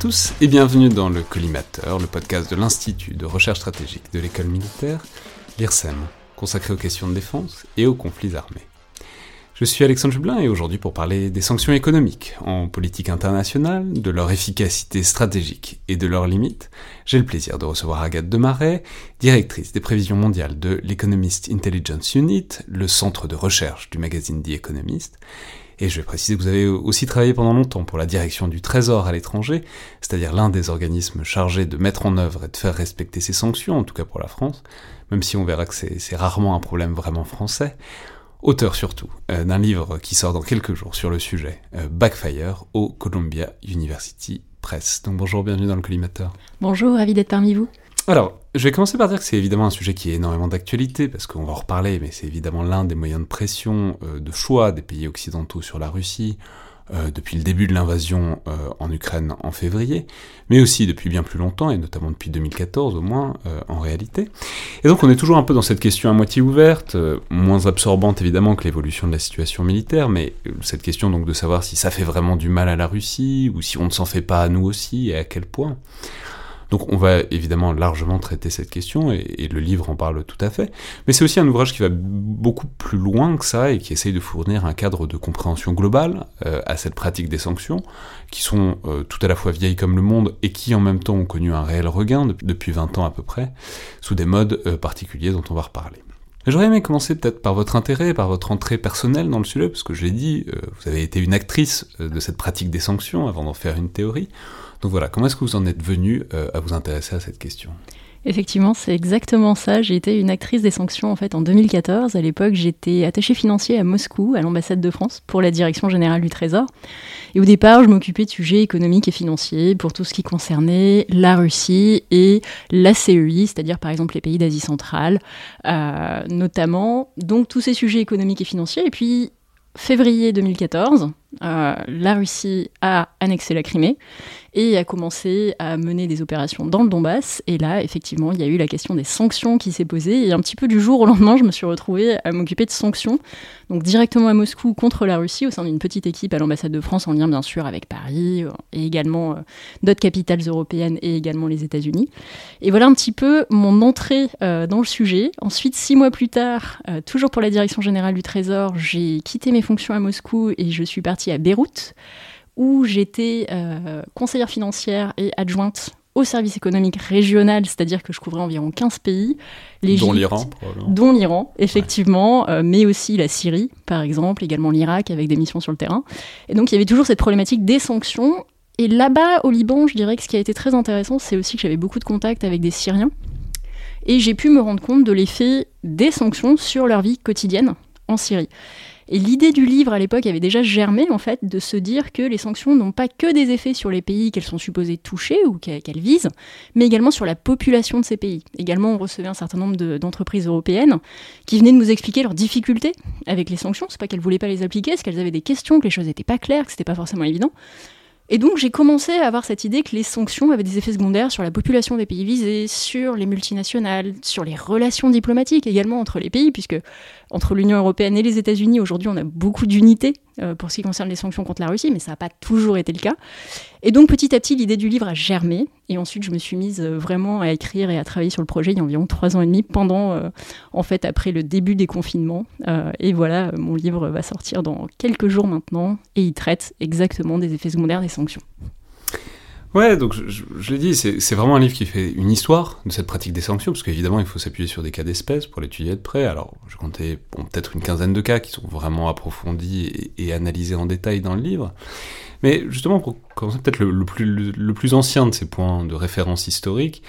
tous, et bienvenue dans le Collimateur, le podcast de l'Institut de recherche stratégique de l'école militaire, l'IRSEM, consacré aux questions de défense et aux conflits armés. Je suis Alexandre Jublin et aujourd'hui pour parler des sanctions économiques en politique internationale, de leur efficacité stratégique et de leurs limites, j'ai le plaisir de recevoir Agathe Demarais, directrice des prévisions mondiales de l'Economist Intelligence Unit, le centre de recherche du magazine The Economist, et je vais préciser que vous avez aussi travaillé pendant longtemps pour la direction du Trésor à l'étranger, c'est-à-dire l'un des organismes chargés de mettre en œuvre et de faire respecter ces sanctions, en tout cas pour la France, même si on verra que c'est rarement un problème vraiment français. Auteur surtout euh, d'un livre qui sort dans quelques jours sur le sujet, euh, Backfire, au Columbia University Press. Donc bonjour, bienvenue dans le collimateur. Bonjour, ravi d'être parmi vous. Alors, je vais commencer par dire que c'est évidemment un sujet qui est énormément d'actualité, parce qu'on va en reparler, mais c'est évidemment l'un des moyens de pression, euh, de choix des pays occidentaux sur la Russie, euh, depuis le début de l'invasion euh, en Ukraine en février, mais aussi depuis bien plus longtemps, et notamment depuis 2014 au moins, en réalité. Et donc on est toujours un peu dans cette question à moitié ouverte, moins absorbante évidemment que l'évolution de la situation militaire, mais cette question donc de savoir si ça fait vraiment du mal à la Russie, ou si on ne s'en fait pas à nous aussi, et à quel point. Donc on va évidemment largement traiter cette question, et, le livre en parle tout à fait, mais c'est aussi un ouvrage qui va beaucoup plus loin que ça, et qui essaye de fournir un cadre de compréhension globale euh, à cette pratique des sanctions, qui sont euh, tout à la fois vieilles comme le monde, et qui en même temps ont connu un réel regain depuis 20 ans à peu près, sous des modes euh, particuliers dont on va reparler. J'aurais aimé commencer peut-être par votre intérêt, par votre entrée personnelle dans le sujet, parce que je l'ai dit, vous avez été une actrice de cette pratique des sanctions avant d'en faire une théorie. Donc voilà, comment est-ce que vous en êtes venu euh, à vous intéresser à cette question? Effectivement, c'est exactement ça. J'ai été une actrice des sanctions en fait en 2014. À l'époque, j'étais attachée financier à Moscou, à l'ambassade de France, pour la direction générale du Trésor. Et au départ, je m'occupais de sujets économiques et financiers pour tout ce qui concernait la Russie et la CEI, c'est-à-dire par exemple les pays d'Asie centrale, euh, notamment. Donc tous ces sujets économiques et financiers. Et puis février 2014, euh, la Russie a annexé la Crimée et a commencé à mener des opérations dans le Donbass. Et là, effectivement, il y a eu la question des sanctions qui s'est posée. Et un petit peu du jour au lendemain, je me suis retrouvée à m'occuper de sanctions, donc directement à Moscou contre la Russie, au sein d'une petite équipe à l'ambassade de France, en lien bien sûr avec Paris euh, et également euh, d'autres capitales européennes et également les États-Unis. Et voilà un petit peu mon entrée dans le sujet. Ensuite, six mois plus tard, toujours pour la direction générale du Trésor, j'ai quitté mes fonctions à Moscou et je suis partie à Beyrouth, où j'étais euh, conseillère financière et adjointe au service économique régional, c'est-à-dire que je couvrais environ 15 pays. Dont l'Iran, Dont l'Iran, effectivement, euh, mais aussi la Syrie, par exemple, également l'Irak, avec des missions sur le terrain. Et donc il y avait toujours cette problématique des sanctions. Et là-bas, au Liban, je dirais que ce qui a été très intéressant, c'est aussi que j'avais beaucoup de contacts avec des Syriens. Et j'ai pu me rendre compte de l'effet des sanctions sur leur vie quotidienne en Syrie. Et l'idée du livre à l'époque avait déjà germé en fait de se dire que les sanctions n'ont pas que des effets sur les pays qu'elles sont supposées toucher ou qu'elles visent, mais également sur la population de ces pays. Également, on recevait un certain nombre d'entreprises européennes qui venaient de nous expliquer leurs difficultés avec les sanctions. C'est pas qu'elles voulaient pas les appliquer, c'est qu'elles avaient des questions, que les choses n'étaient pas claires, que c'était pas forcément évident. Et donc j'ai commencé à avoir cette idée que les sanctions avaient des effets secondaires sur la population des pays visés, sur les multinationales, sur les relations diplomatiques également entre les pays, puisque entre l'Union européenne et les États-Unis, aujourd'hui on a beaucoup d'unités euh, pour ce qui concerne les sanctions contre la Russie, mais ça n'a pas toujours été le cas. Et donc petit à petit, l'idée du livre a germé, et ensuite je me suis mise euh, vraiment à écrire et à travailler sur le projet il y a environ trois ans et demi, pendant, euh, en fait, après le début des confinements. et voilà, mon livre va sortir dans quelques jours maintenant, et il traite exactement des effets secondaires des sanctions. Ouais, donc je, l'ai dit, c'est vraiment un livre qui fait une histoire de cette pratique des sanctions, parce qu'évidemment, il faut s'appuyer sur des cas d'espèces pour l'étudier de près. Alors, je comptais peut-être une quinzaine de cas qui sont vraiment approfondis et, analysés en détail dans le livre. Mais justement, pour commencer peut-être le, plus, le, plus ancien de ces points de référence historique,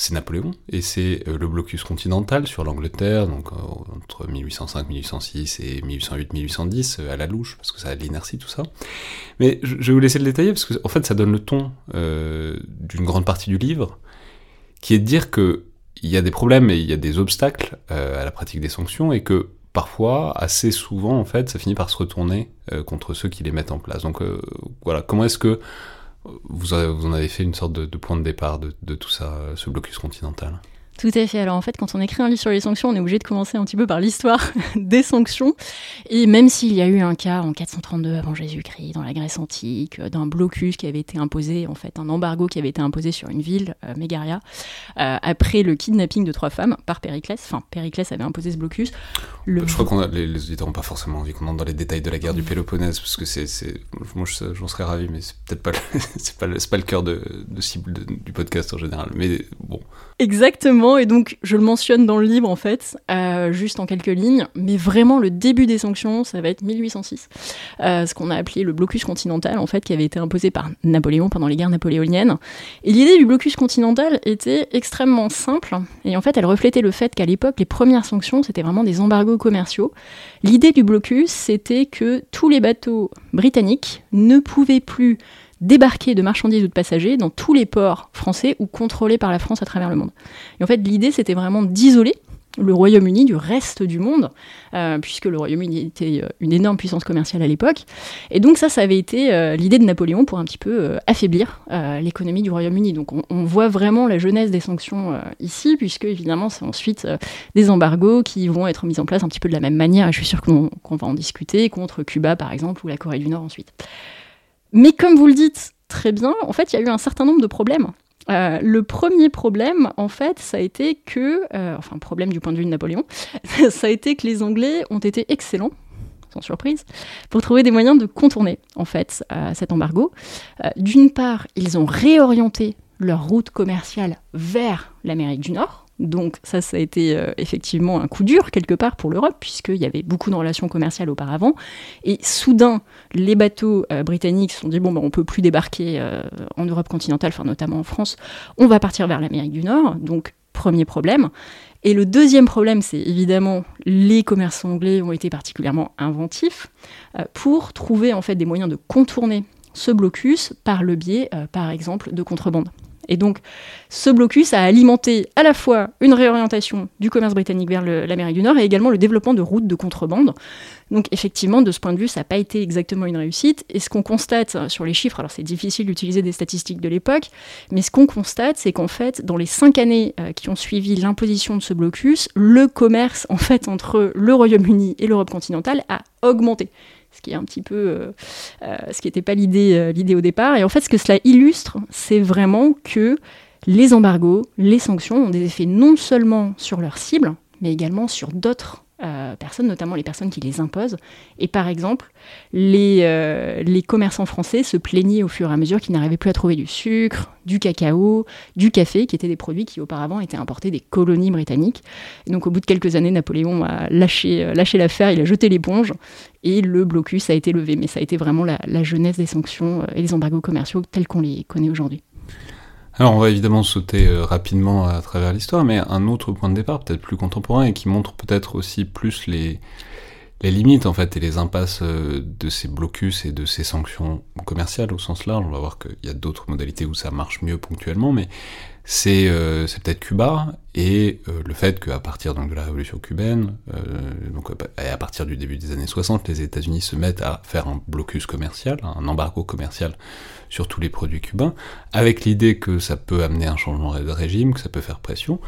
c'est Napoléon, et c'est euh, le blocus continental sur l'Angleterre, donc euh, entre 1805, 1806 et 1808, 1810, euh, à la louche, parce que ça a de l'inertie, tout ça. Mais je, vais vous laisser le détailler, parce que en fait, ça donne le ton d'une grande partie du livre, qui est de dire que il y a des problèmes et il y a des obstacles à la pratique des sanctions, et que parfois, assez souvent, en fait, ça finit par se retourner contre ceux qui les mettent en place. Donc voilà, comment est-ce que vous, en avez fait une sorte de, point de départ de, tout ça, ce blocus continental Tout à fait. Alors en fait, quand on écrit un livre sur les sanctions, on est obligé de commencer un petit peu par l'histoire des sanctions. Et même s'il y a eu un cas en 432 avant Jésus-Christ, dans la Grèce antique, euh, d'un blocus qui avait été imposé, en fait, un embargo qui avait été imposé sur une ville, euh, Mégaria, euh, après le kidnapping de trois femmes par Périclès. Enfin, Périclès avait imposé ce blocus. Je crois qu'on a, les, les auditeurs n'ont pas forcément envie qu'on entre dans les détails de la guerre du Péloponnèse, parce que c'est, moi j'en serais ravi, mais c'est peut-être pas, c'est pas, pas, le cœur de, de cible du podcast en général. Mais bon. Exactement, et donc je le mentionne dans le livre en fait, euh, juste en quelques lignes, mais vraiment le début des sanctions, ça va être 1806, euh, ce qu'on a appelé le blocus continental en fait, qui avait été imposé par Napoléon pendant les guerres napoléoniennes. Et l'idée du blocus continental était extrêmement simple, et en fait elle reflétait le fait qu'à l'époque, les premières sanctions, c'était vraiment des embargos commerciaux. L'idée du blocus, c'était que tous les bateaux britanniques ne pouvaient plus débarquer de marchandises ou de passagers dans tous les ports français ou contrôlés par la France à travers le monde. Et en fait, l'idée, c'était vraiment d'isoler le Royaume-Uni du reste du monde, euh, puisque le Royaume-Uni était euh, une énorme puissance commerciale à l'époque. Et donc ça, ça avait été euh, l'idée de Napoléon pour un petit peu affaiblir l'économie du Royaume-Uni. Donc on, voit vraiment la jeunesse des sanctions ici, puisque évidemment c'est ensuite des embargos qui vont être mis en place un petit peu de la même manière, et je suis sûr qu'on va en discuter, contre Cuba par exemple, ou la Corée du Nord ensuite. Mais comme vous le dites très bien, en fait, il y a eu un certain nombre de problèmes. Euh, le premier problème, en fait, ça a été que, euh, enfin, problème du point de vue de Napoléon, ça a été que les Anglais ont été excellents, sans surprise, pour trouver des moyens de contourner, en fait, euh, cet embargo. D'une part, ils ont réorienté leur route commerciale vers l'Amérique du Nord, donc ça, ça a été euh, effectivement un coup dur quelque part pour l'Europe, puisqu'il y avait beaucoup de relations commerciales auparavant. Et soudain, les bateaux euh, britanniques se sont dit, bon, ben, on peut plus débarquer euh, en Europe continentale, enfin notamment en France, on va partir vers l'Amérique du Nord. Donc premier problème. Et le deuxième problème, c'est évidemment les commerçants anglais ont été particulièrement inventifs pour trouver en fait des moyens de contourner ce blocus par le biais, par exemple, de contrebande. Et donc, ce blocus a alimenté à la fois une réorientation du commerce britannique vers l'Amérique du Nord et également le développement de routes de contrebande. Donc, effectivement, de ce point de vue, ça n'a pas été exactement une réussite. Et ce qu'on constate sur les chiffres, alors c'est difficile d'utiliser des statistiques de l'époque, mais ce qu'on constate, c'est qu'en fait, dans les cinq années euh, qui ont suivi l'imposition de ce blocus, le commerce en fait entre le Royaume-Uni et l'Europe continentale a augmenté ce qui est un petit peu, euh, euh, ce qui n'était pas l'idée, euh, l'idée au départ. Et en fait, ce que cela illustre, c'est vraiment que les embargos, les sanctions ont des effets non seulement sur leurs cibles, mais également sur d'autres euh, personnes, notamment les personnes qui les imposent. Et par exemple, les, euh, les commerçants français se plaignaient au fur et à mesure qu'ils n'arrivaient plus à trouver du sucre, du cacao, du café, qui étaient des produits qui auparavant étaient importés des colonies britanniques. Donc au bout de quelques années, Napoléon a lâché, euh, lâché l'affaire, il a jeté l'éponge, et le blocus a été levé. Mais ça a été vraiment la, la jeunesse des sanctions et des embargos commerciaux tels qu'on les connaît aujourd'hui. Alors on va évidemment sauter euh, rapidement à travers l'histoire, mais un autre point de départ, peut-être plus contemporain, et qui montre peut-être aussi plus les, limites en fait et les impasses euh, de ces blocus et de ces sanctions commerciales au sens large. On va voir qu'il y a d'autres modalités où ça marche mieux ponctuellement, mais c'est euh, peut-être Cuba et le fait qu'à partir de la révolution cubaine, à partir du début des années 60, les États-Unis se mettent à faire un blocus commercial, un embargo commercial sur tous les produits cubains, avec l'idée que ça peut amener un changement de régime, que ça peut faire pression.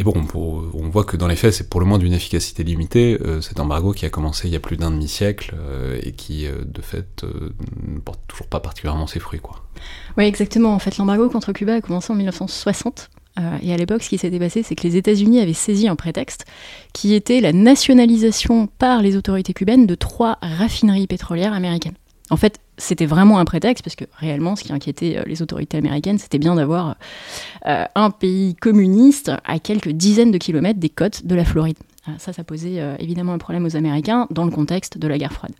Et bon, on voit que dans les faits, c'est pour le moins d'une efficacité limitée, euh, cet embargo qui a commencé il y a plus d'un demi-siècle euh, et qui, euh, de fait, ne porte toujours pas particulièrement ses fruits. Quoi. Oui, exactement. En fait, l'embargo contre Cuba a commencé en 1960. et à l'époque, ce qui s'était passé, c'est que les États-Unis avaient saisi un prétexte qui était la nationalisation par les autorités cubaines de trois raffineries pétrolières américaines. En fait, c'était vraiment un prétexte, parce que réellement, ce qui inquiétait euh, les autorités américaines, c'était bien d'avoir euh, un pays communiste à quelques dizaines de kilomètres des côtes de la Floride. Euh, ça, ça posait évidemment un problème aux Américains dans le contexte de la guerre froide.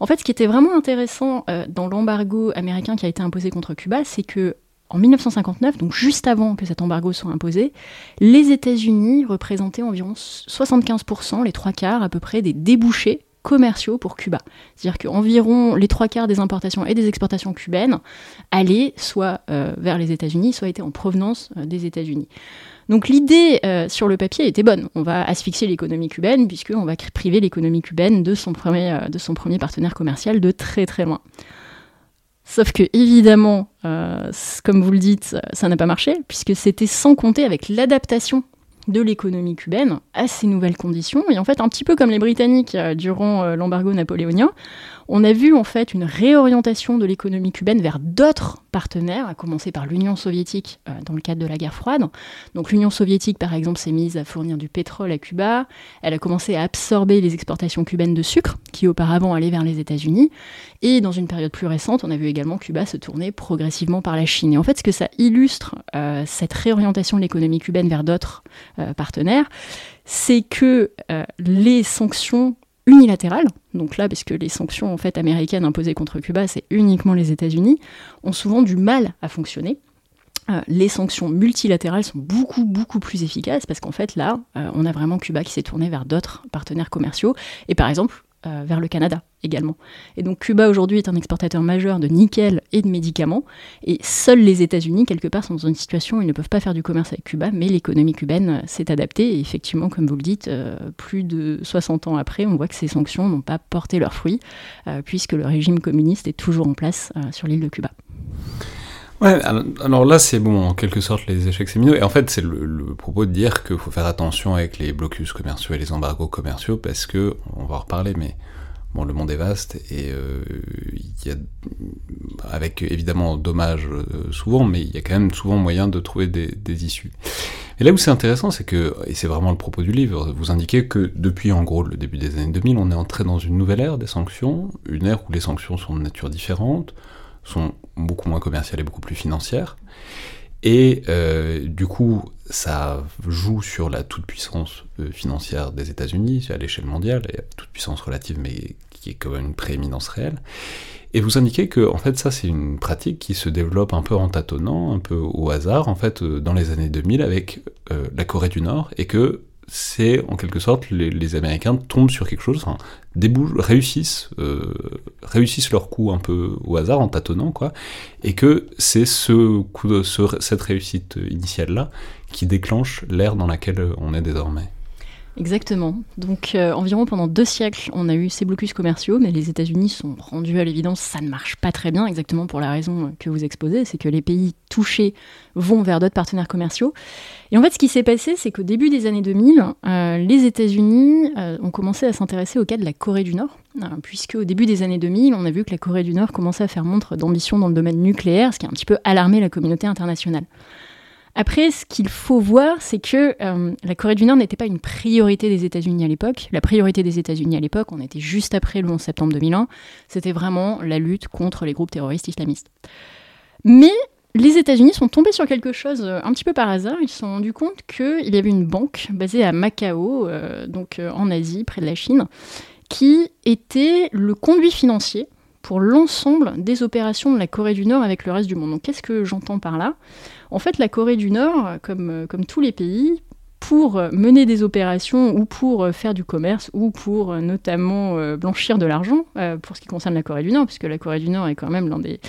En fait, ce qui était vraiment intéressant dans l'embargo américain qui a été imposé contre Cuba, c'est que en 1959, donc juste avant que cet embargo soit imposé, les États-Unis représentaient environ 75%, les trois quarts à peu près, des débouchés commerciaux pour Cuba. C'est-à-dire qu'environ les trois quarts des importations et des exportations cubaines allaient soit euh, vers les États-Unis, soit étaient en provenance euh, des États-Unis. Donc l'idée euh, sur le papier était bonne. On va asphyxier l'économie cubaine puisqu'on va priver l'économie cubaine de son, premier, de son premier partenaire commercial de très très loin. Sauf que, évidemment, comme vous le dites, ça n'a pas marché, puisque c'était sans compter avec l'adaptation de l'économie cubaine à ces nouvelles conditions. Et en fait, un petit peu comme les Britanniques euh, durant euh, l'embargo napoléonien, on a vu en fait une réorientation de l'économie cubaine vers d'autres partenaires, à commencer par l'Union soviétique euh, dans le cadre de la guerre froide. Donc l'Union soviétique, par exemple, s'est mise à fournir du pétrole à Cuba. Elle a commencé à absorber les exportations cubaines de sucre, qui auparavant allaient vers les États-Unis. Et dans une période plus récente, on a vu également Cuba se tourner progressivement par la Chine. Et en fait, ce que ça illustre, euh, cette réorientation de l'économie cubaine vers d'autres euh, partenaires, c'est que les sanctions unilatérales, donc là, parce que les sanctions en fait américaines imposées contre Cuba, c'est uniquement les États-Unis, ont souvent du mal à fonctionner. Euh, les sanctions multilatérales sont beaucoup beaucoup plus efficaces parce qu'en fait là, euh, on a vraiment Cuba qui s'est tourné vers d'autres partenaires commerciaux et par exemple euh, vers le Canada également. Et donc Cuba aujourd'hui est un exportateur majeur de nickel et de médicaments, et seuls les États-Unis, quelque part, sont dans une situation où ils ne peuvent pas faire du commerce avec Cuba, mais l'économie cubaine euh, s'est adaptée, et effectivement, comme vous le dites, euh, plus de 60 ans après, on voit que ces sanctions n'ont pas porté leurs fruits, puisque le régime communiste est toujours en place sur l'île de Cuba. Ouais, alors là, c'est bon, en quelque sorte, les échecs séminaux. Et en fait, c'est le, propos de dire qu'il faut faire attention avec les blocus commerciaux et les embargos commerciaux, parce que, on va en reparler, mais bon, le monde est vaste, et euh, y a, avec évidemment dommage euh, souvent, mais il y a quand même souvent moyen de trouver des, des issues. Et là où c'est intéressant, c'est que, et c'est vraiment le propos du livre, vous indiquez que depuis en gros le début des années 2000, on est entré dans une nouvelle ère des sanctions, une ère où les sanctions sont de nature différente, sont beaucoup moins commerciales et beaucoup plus financières. Et euh, du coup, ça joue sur la toute-puissance euh, financière des États-Unis à l'échelle mondiale, et toute-puissance relative, mais qui est quand même une prééminence réelle. Et vous indiquez que, en fait, ça, c'est une pratique qui se développe un peu en tâtonnant, un peu au hasard, en fait, euh, dans les années 2000 avec la Corée du Nord, et que c'est en quelque sorte les, Américains tombent sur quelque chose, enfin, réussissent, euh, réussissent leur coup un peu au hasard en tâtonnant quoi, et que c'est ce coup de, cette réussite initiale là qui déclenche l'ère dans laquelle on est désormais. Exactement. Donc euh, environ pendant deux siècles, on a eu ces blocus commerciaux, mais les États-Unis sont rendus à l'évidence, ça ne marche pas très bien, exactement pour la raison que vous exposez, c'est que les pays touchés vont vers d'autres partenaires commerciaux. Et en fait, ce qui s'est passé, c'est qu'au début des années 2000, euh, les États-Unis euh, ont commencé à s'intéresser au cas de la Corée du Nord, puisque au début des années 2000, on a vu que la Corée du Nord commençait à faire montre d'ambition dans le domaine nucléaire, ce qui a un petit peu alarmé la communauté internationale. Après, ce qu'il faut voir, c'est que euh, la Corée du Nord n'était pas une priorité des États-Unis à l'époque. La priorité des États-Unis à l'époque, on était juste après le 11 septembre 2001, c'était vraiment la lutte contre les groupes terroristes islamistes. Mais les États-Unis sont tombés sur quelque chose euh, un petit peu par hasard. Ils se sont rendus compte qu'il y avait une banque basée à Macao, euh, donc en Asie, près de la Chine, qui était le conduit financier pour l'ensemble des opérations de la Corée du Nord avec le reste du monde. Donc qu'est-ce que j'entends par là? En fait, la Corée du Nord, comme, comme tous les pays, pour mener des opérations ou pour faire du commerce ou pour notamment euh, blanchir de l'argent, euh, pour ce qui concerne la Corée du Nord, puisque la Corée du Nord est quand même l'un des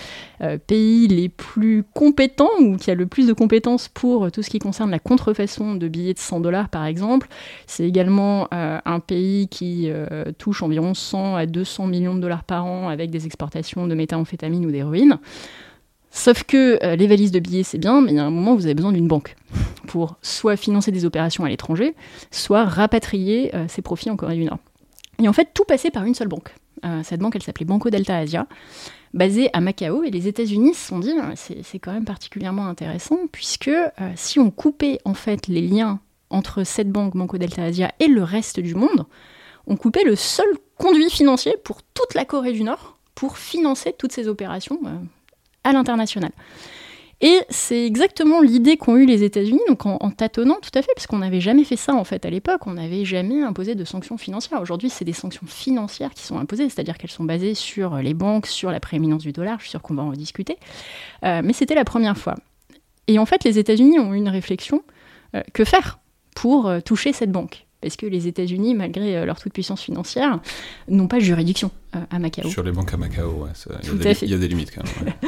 euh, pays les plus compétents ou qui a le plus de compétences pour tout ce qui concerne la contrefaçon de billets de 100 dollars par exemple. C'est également un pays qui touche environ 100 à 200 millions de dollars par an avec des exportations de méthamphétamine ou d'héroïne. Sauf que euh, les valises de billets, c'est bien, mais il y a un moment où vous avez besoin d'une banque pour soit financer des opérations à l'étranger, soit rapatrier euh, ses profits en Corée du Nord. Et en fait, tout passait par une seule banque. Euh, cette banque, elle s'appelait Banco Delta Asia, basée à Macao, et les États-Unis se sont dit, c'est quand même particulièrement intéressant, puisque si on coupait en fait les liens entre cette banque, Banco Delta Asia, et le reste du monde, on coupait le seul conduit financier pour toute la Corée du Nord pour financer toutes ces opérations à l'international. Et c'est exactement l'idée qu'ont eu les États-Unis, donc en, tâtonnant tout à fait, parce qu'on n'avait jamais fait ça en fait à l'époque, on n'avait jamais imposé de sanctions financières. Aujourd'hui, c'est des sanctions financières qui sont imposées, c'est-à-dire qu'elles sont basées sur les banques, sur la prééminence du dollar, je suis sûre qu'on va en rediscuter, euh, mais c'était la première fois. Et en fait, les États-Unis ont eu une réflexion, euh, que faire pour euh, toucher cette banque? Parce que les États-Unis, malgré euh, leur toute-puissance financière, n'ont pas juridiction euh, à Macao. Sur les banques à Macao, il y, a des limites quand même.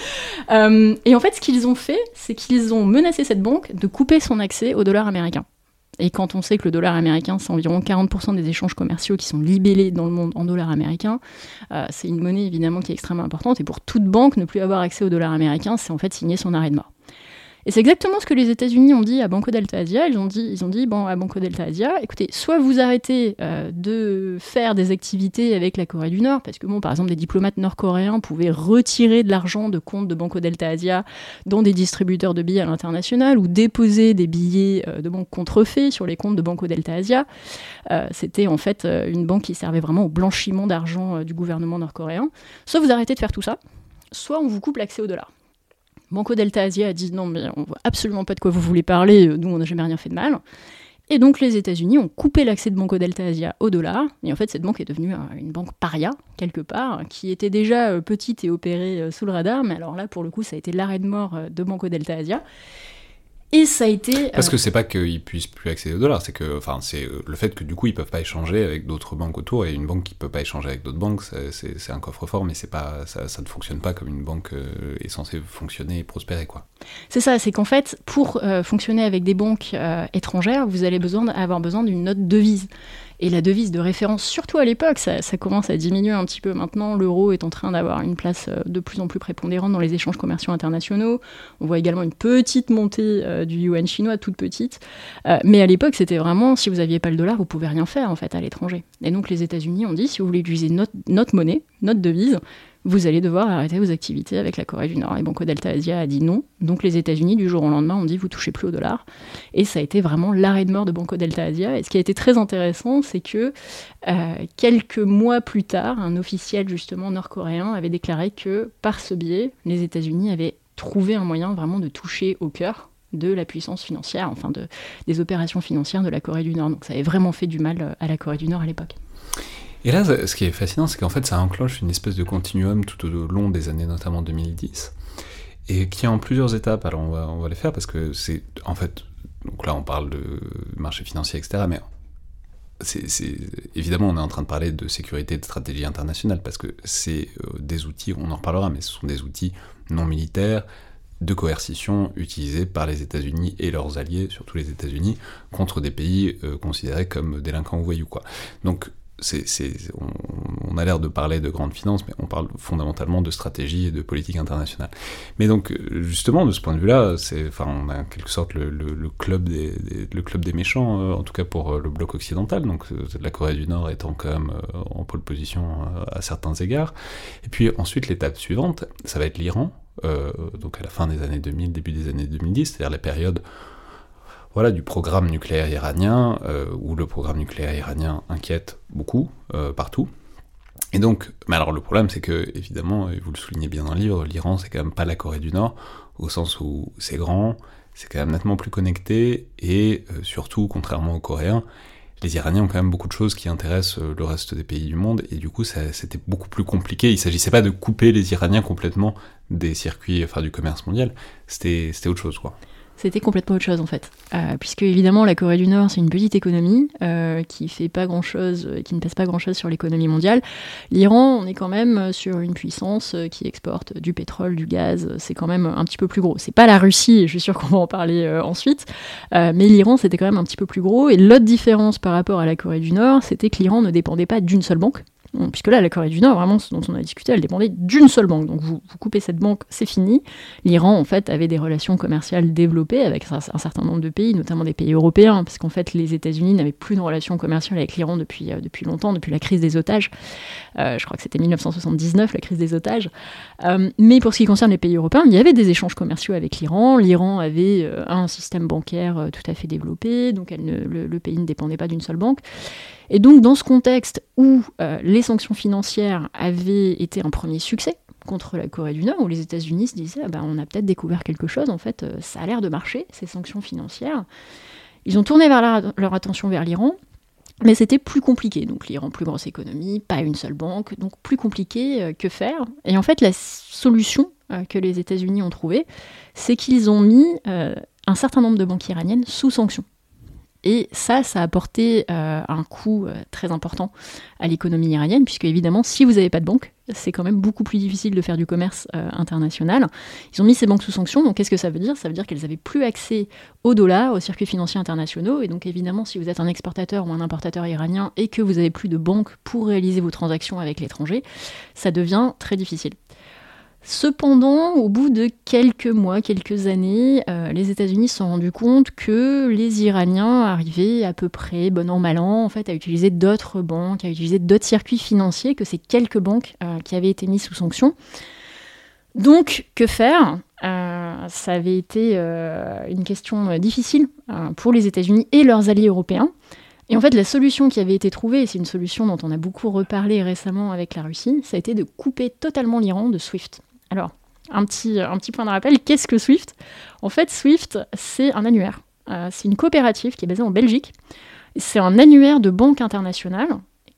Euh, et en fait, ce qu'ils ont fait, c'est qu'ils ont menacé cette banque de couper son accès au dollar américain. Et quand on sait que le dollar américain, c'est environ 40% des échanges commerciaux qui sont libellés dans le monde en dollars américains, euh, c'est une monnaie évidemment qui est extrêmement importante. Et pour toute banque, ne plus avoir accès au dollar américain, c'est en fait signer son arrêt de mort. Et c'est exactement ce que les États-Unis ont dit à Banco Delta Asia. Ils ont dit, ils ont dit bon, à Banco Delta Asia, écoutez, soit vous arrêtez euh, de faire des activités avec la Corée du Nord, parce que, bon, par exemple, des diplomates nord-coréens pouvaient retirer de l'argent de comptes de Banco Delta Asia dans des distributeurs de billets à l'international ou déposer des billets euh, de banque contrefaits sur les comptes de Banco Delta Asia. Euh, C'était en fait une banque qui servait vraiment au blanchiment d'argent du gouvernement nord-coréen. Soit vous arrêtez de faire tout ça, soit on vous coupe l'accès au dollar. Banco Delta Asia a dit non, mais on voit absolument pas de quoi vous voulez parler, nous on n'a jamais rien fait de mal. Et donc les États-Unis ont coupé l'accès de Banco Delta Asia au dollar. Et en fait, cette banque est devenue une banque paria, quelque part, qui était déjà euh, petite et opérée euh, sous le radar. Mais alors là, pour le coup, ça a été l'arrêt de mort euh, de Banco Delta Asia. Et ça a été. Parce que c'est pas qu'ils puissent plus accéder au dollar, c'est que, enfin, c'est le fait que du coup ils peuvent pas échanger avec d'autres banques autour et une banque qui peut pas échanger avec d'autres banques, c'est un coffre-fort, mais c'est pas, ça, ça, ne fonctionne pas comme une banque est censée fonctionner et prospérer, quoi. C'est ça, c'est qu'en fait, pour euh, fonctionner avec des banques euh, étrangères, vous allez besoin avoir besoin d'une note devise. Et la devise de référence, surtout à l'époque, ça, commence à diminuer un petit peu maintenant. L'euro est en train d'avoir une place euh, de plus en plus prépondérante dans les échanges commerciaux internationaux. On voit également une petite montée euh, du yuan chinois, toute petite. Euh, mais à l'époque, c'était vraiment, si vous n'aviez pas le dollar, vous pouvez rien faire en fait à l'étranger. Et donc les États-Unis ont dit, si vous voulez utiliser notre, notre monnaie, notre devise, vous allez devoir arrêter vos activités avec la Corée du Nord. Et Banco Delta Asia a dit non. Donc les États-Unis, du jour au lendemain, ont dit vous touchez plus au dollar. Et ça a été vraiment l'arrêt de mort de Banco Delta Asia. Et ce qui a été très intéressant, c'est que euh, quelques mois plus tard, un officiel justement nord-coréen avait déclaré que par ce biais, les États-Unis avaient trouvé un moyen vraiment de toucher au cœur de la puissance financière, enfin de, des opérations financières de la Corée du Nord. Donc ça avait vraiment fait du mal à la Corée du Nord à l'époque. Et là, ce qui est fascinant, c'est qu'en fait, ça enclenche une espèce de continuum tout au long des années, notamment 2010, et qui est en plusieurs étapes. Alors, on va, on va les faire parce que c'est, en fait, donc là, on parle de marché financier, etc., mais évidemment, on est en train de parler de sécurité de stratégie internationale parce que c'est euh, des outils, on en reparlera, mais ce sont des outils non militaires de coercition utilisés par les États-Unis et leurs alliés, surtout les États-Unis, contre des pays euh, considérés comme délinquants ou voyous. Quoi. Donc on, a l'air de parler de grande finance, mais on parle fondamentalement de stratégie et de politique internationale. Mais donc, justement, de ce point de vue-là, c'est, enfin, on a en quelque sorte le, club, des, méchants, euh, en tout cas pour euh, le bloc occidental, donc euh, la Corée du Nord étant quand même en pole position à certains égards. Et puis ensuite, l'étape suivante, ça va être l'Iran, donc à la fin des années 2000, début des années 2010, c'est-à-dire la période voilà, du programme nucléaire iranien, euh, où le programme nucléaire iranien inquiète beaucoup, euh, partout. Et donc, mais alors le problème c'est que, évidemment, et vous le soulignez bien dans le livre, l'Iran c'est quand même pas la Corée du Nord, au sens où c'est grand, c'est quand même nettement plus connecté, et euh, surtout, contrairement aux Coréens, les Iraniens ont quand même beaucoup de choses qui intéressent le reste des pays du monde, et du coup c'était beaucoup plus compliqué, il s'agissait pas de couper les Iraniens complètement des circuits, enfin du commerce mondial, c'était autre chose quoi c'était complètement autre chose en fait. Euh, puisque évidemment la Corée du Nord c'est une petite économie euh, qui fait pas grand chose, euh, qui ne pèse pas grand chose sur l'économie mondiale. L'Iran on est quand même sur une puissance qui exporte du pétrole, du gaz, c'est quand même un petit peu plus gros. C'est pas la Russie, je suis sûr qu'on va en parler ensuite, mais l'Iran c'était quand même un petit peu plus gros. Et l'autre différence par rapport à la Corée du Nord c'était que l'Iran ne dépendait pas d'une seule banque puisque là, la Corée du Nord, vraiment, ce dont on a discuté, elle dépendait d'une seule banque. Donc vous, coupez cette banque, c'est fini. L'Iran, en fait, avait des relations commerciales développées avec un, certain nombre de pays, notamment des pays européens, parce qu'en fait, les États-Unis n'avaient plus de relations commerciales avec l'Iran depuis, euh, depuis longtemps, depuis la crise des otages. Euh, je crois que c'était 1979, la crise des otages. Euh, mais pour ce qui concerne les pays européens, il y avait des échanges commerciaux avec l'Iran. L'Iran avait un système bancaire tout à fait développé, donc le pays ne dépendait pas d'une seule banque. Et donc dans ce contexte où euh, les sanctions financières avaient été un premier succès contre la Corée du Nord, où les États-Unis se disaient ah ben, on a peut-être découvert quelque chose, en fait euh, ça a l'air de marcher, ces sanctions financières, ils ont tourné leur attention vers l'Iran, mais c'était plus compliqué. Donc l'Iran, plus grosse économie, pas une seule banque, donc plus compliqué euh, que faire. Et en fait, la solution que les États-Unis ont trouvée, c'est qu'ils ont mis un certain nombre de banques iraniennes sous sanctions. Et ça, ça a apporté euh, un coût euh, très important à l'économie iranienne, puisque évidemment, si vous n'avez pas de banque, c'est quand même beaucoup plus difficile de faire du commerce euh, international. Ils ont mis ces banques sous sanction, donc qu'est-ce que ça veut dire? Ça veut dire qu'elles n'avaient plus accès au dollar, aux circuits financiers internationaux, et donc évidemment, si vous êtes un exportateur ou un importateur iranien et que vous n'avez plus de banque pour réaliser vos transactions avec l'étranger, ça devient très difficile. Cependant, au bout de quelques mois, quelques années, euh, les États-Unis se sont rendus compte que les Iraniens arrivaient à peu près, bon an, mal an, à utiliser d'autres banques, à utiliser d'autres circuits financiers que ces quelques banques euh, qui avaient été mises sous sanction. Donc, que faire? Euh, Ça avait été une question difficile pour les États-Unis et leurs alliés européens. Et en fait, la solution qui avait été trouvée, et c'est une solution dont on a beaucoup reparlé récemment avec la Russie, ça a été de couper totalement l'Iran de SWIFT. Alors, un petit, point de rappel, qu'est-ce que Swift? En fait, Swift, c'est un annuaire. Euh, c'est une coopérative qui est basée en Belgique. C'est un annuaire de banque internationale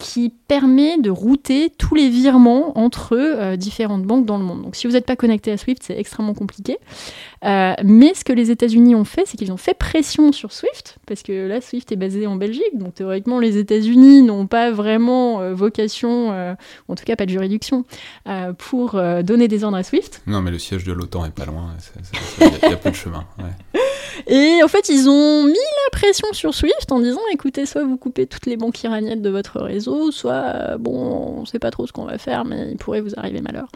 qui permet de router tous les virements entre euh, différentes banques dans le monde. Donc si vous n'êtes pas connecté à SWIFT, c'est extrêmement compliqué. Euh, mais ce que les États-Unis ont fait, c'est qu'ils ont fait pression sur SWIFT, parce que là, SWIFT est basé en Belgique, donc théoriquement, les États-Unis n'ont pas vraiment euh, vocation, en tout cas pas de juridiction, pour donner des ordres à SWIFT. Non, mais le siège de l'OTAN est pas loin, il y, a peu de chemin. Et en fait, ils ont mis la pression sur Swift en disant écoutez, soit vous coupez toutes les banques iraniennes de votre réseau, soit, euh, bon, on sait pas trop ce qu'on va faire, mais il pourrait vous arriver malheur.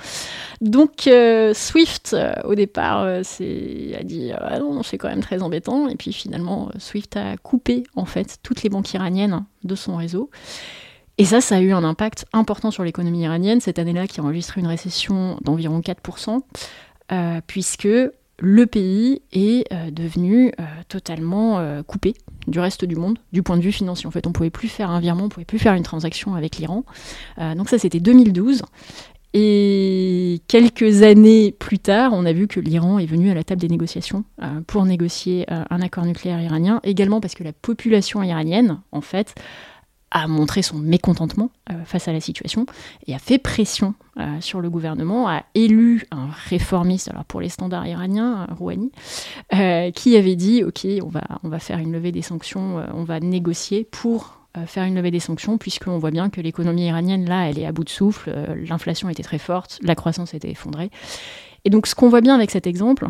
Donc, euh, Swift, euh, au départ, a dit ah non, c'est quand même très embêtant. Et puis finalement, Swift a coupé, en fait, toutes les banques iraniennes de son réseau. Et ça, ça a eu un impact important sur l'économie iranienne cette année-là, qui a enregistré une récession d'environ 4%, puisque le pays est euh, devenu euh, totalement euh, coupé du reste du monde du point de vue financier. En fait, on ne pouvait plus faire un virement, on ne pouvait plus faire une transaction avec l'Iran. donc ça, c'était 2012. Et quelques années plus tard, on a vu que l'Iran est venu à la table des négociations pour négocier un accord nucléaire iranien, également parce que la population iranienne, en fait, a montré son mécontentement euh, face à la situation et a fait pression euh, sur le gouvernement, a élu un réformiste, alors pour les standards iraniens, Rouhani, euh, qui avait dit ok, on va, on va faire une levée des sanctions, on va négocier pour faire une levée des sanctions, puisqu'on voit bien que l'économie iranienne, là, elle est à bout de souffle, l'inflation était très forte, la croissance était effondrée. Et donc ce qu'on voit bien avec cet exemple,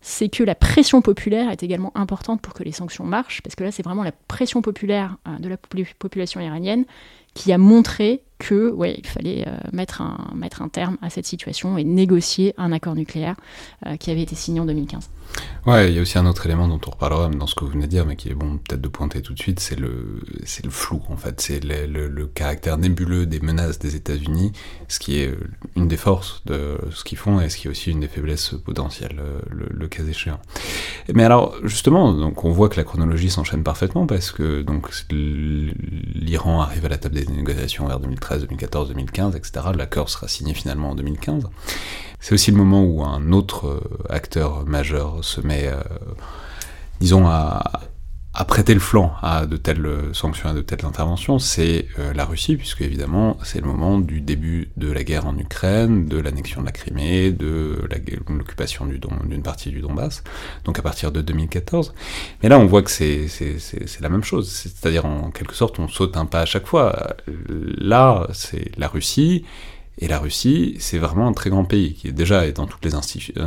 c'est que la pression populaire est également importante pour que les sanctions marchent, parce que là, c'est vraiment la pression populaire euh, de la population iranienne qui a montré que ouais, il fallait euh, mettre, un, terme à cette situation et négocier un accord nucléaire euh, qui avait été signé en 2015. Ouais, il y a aussi un autre élément dont on reparlera dans ce que vous venez de dire, mais qui est bon peut-être de pointer tout de suite, c'est le, c'est le flou en fait, c'est le, caractère nébuleux des menaces des États-Unis, ce qui est une des forces de ce qu'ils font et ce qui est aussi une des faiblesses potentielles, le, cas échéant. Mais alors justement, donc on voit que la chronologie s'enchaîne parfaitement parce que donc l'Iran arrive à la table des négociations vers 2013, 2014, 2015, etc. L'accord sera signé finalement en 2015. C'est aussi le moment où un autre euh, acteur majeur se met, euh, disons, à, prêter le flanc à de telles sanctions, à de telles interventions, c'est euh, la Russie, puisque évidemment c'est le moment du début de la guerre en Ukraine, de l'annexion de la Crimée, de l'occupation d'une partie du Donbass, donc à partir de 2014. Mais là on voit que c'est la même chose, c'est-à-dire en quelque sorte on saute un pas à chaque fois. Là c'est la Russie et la Russie, c'est vraiment un très grand pays qui est déjà est dans toutes les,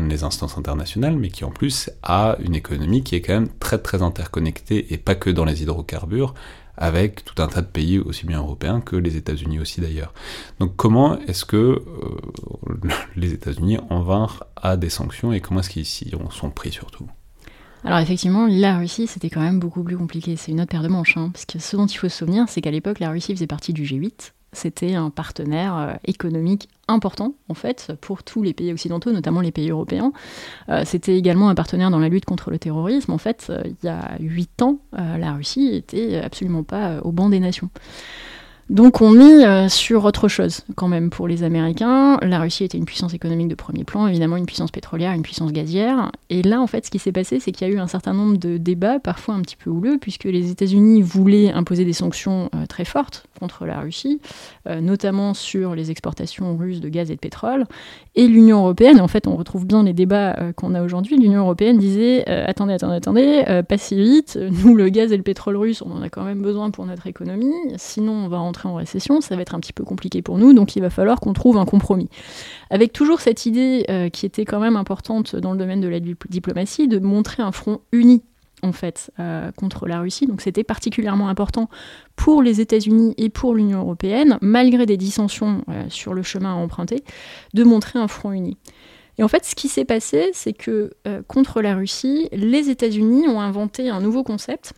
les, instances internationales, mais qui en plus a une économie qui est quand même très très interconnectée, et pas que dans les hydrocarbures, avec tout un tas de pays aussi bien européens que les États-Unis aussi d'ailleurs. Donc comment est-ce que euh, les États-Unis en vinrent à des sanctions et comment est-ce qu'ils s'y sont pris surtout? Alors effectivement, la Russie, c'était quand même beaucoup plus compliqué. C'est une autre paire de manches. Hein, parce que ce dont il faut se souvenir, c'est qu'à l'époque, la Russie faisait partie du G8, c'était un partenaire euh, économique important en fait pour tous les pays occidentaux, notamment les pays européens. Euh, c'était également un partenaire dans la lutte contre le terrorisme. En fait, euh, il y a huit ans, la Russie était absolument pas au banc des nations. Donc on est euh, sur autre chose quand même pour les Américains. La Russie était une puissance économique de premier plan, évidemment une puissance pétrolière, une puissance gazière. Et là en fait ce qui s'est passé c'est qu'il y a eu un certain nombre de débats, parfois un petit peu houleux, puisque les États-Unis voulaient imposer des sanctions euh, très fortes contre la Russie, euh, notamment sur les exportations russes de gaz et de pétrole. Et l'Union européenne, en fait on retrouve bien les débats qu'on a aujourd'hui, l'Union européenne disait attendez, attendez, attendez, pas si vite, nous le gaz et le pétrole russe on en a quand même besoin pour notre économie, sinon on va rentrer en récession, ça va être un petit peu compliqué pour nous, donc il va falloir qu'on trouve un compromis. Avec toujours cette idée euh, qui était quand même importante dans le domaine de la diplomatie, de montrer un front uni en fait euh, contre la Russie. Donc c'était particulièrement important pour les États-Unis et pour l'Union européenne, malgré des dissensions euh, sur le chemin à emprunter, de montrer un front uni. Et en fait, ce qui s'est passé, c'est que contre la Russie, les États-Unis ont inventé un nouveau concept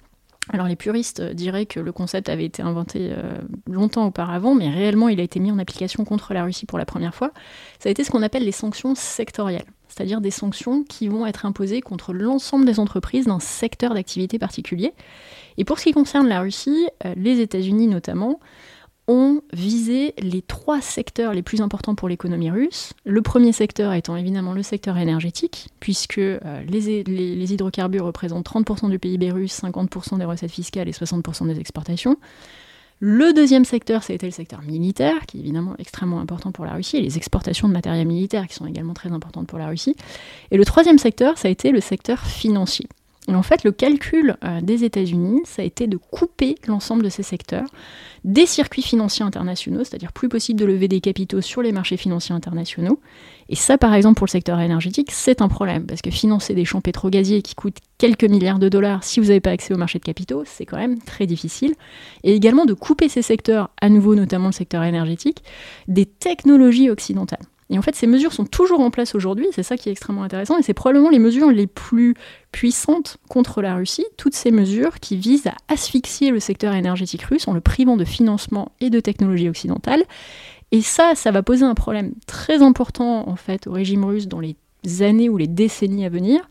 alors les puristes diraient que le concept avait été inventé euh, longtemps auparavant, mais réellement il a été mis en application contre la Russie pour la première fois. Ça a été ce qu'on appelle les sanctions sectorielles, c'est-à-dire des sanctions qui vont être imposées contre l'ensemble des entreprises d'un secteur d'activité particulier. Et pour ce qui concerne la Russie, euh, les États-Unis notamment, ont visé les trois secteurs les plus importants pour l'économie russe. Le premier secteur étant évidemment le secteur énergétique, puisque euh, les, hydrocarbures représentent 30% du PIB russe, 50% des recettes fiscales et 60% des exportations. Le deuxième secteur, ça a été le secteur militaire, qui est évidemment extrêmement important pour la Russie, et les exportations de matériel militaire, qui sont également très importantes pour la Russie. Et le troisième secteur, ça a été le secteur financier. Et en fait, le calcul euh, des États-Unis, ça a été de couper l'ensemble de ces secteurs des circuits financiers internationaux, c'est-à-dire plus possible de lever des capitaux sur les marchés financiers internationaux. Et ça, par exemple, pour le secteur énergétique, c'est un problème, parce que financer des champs pétrogaziers qui coûtent quelques milliards de dollars si vous n'avez pas accès au marché de capitaux, c'est quand même très difficile. Et également de couper ces secteurs, à nouveau notamment le secteur énergétique, des technologies occidentales. Et en fait, ces mesures sont toujours en place aujourd'hui, c'est ça qui est extrêmement intéressant, et c'est probablement les mesures les plus puissantes contre la Russie, toutes ces mesures qui visent à asphyxier le secteur énergétique russe en le privant de financement et de technologies occidentales. Et ça, ça va poser un problème très important au régime russe dans les années ou les décennies à venir,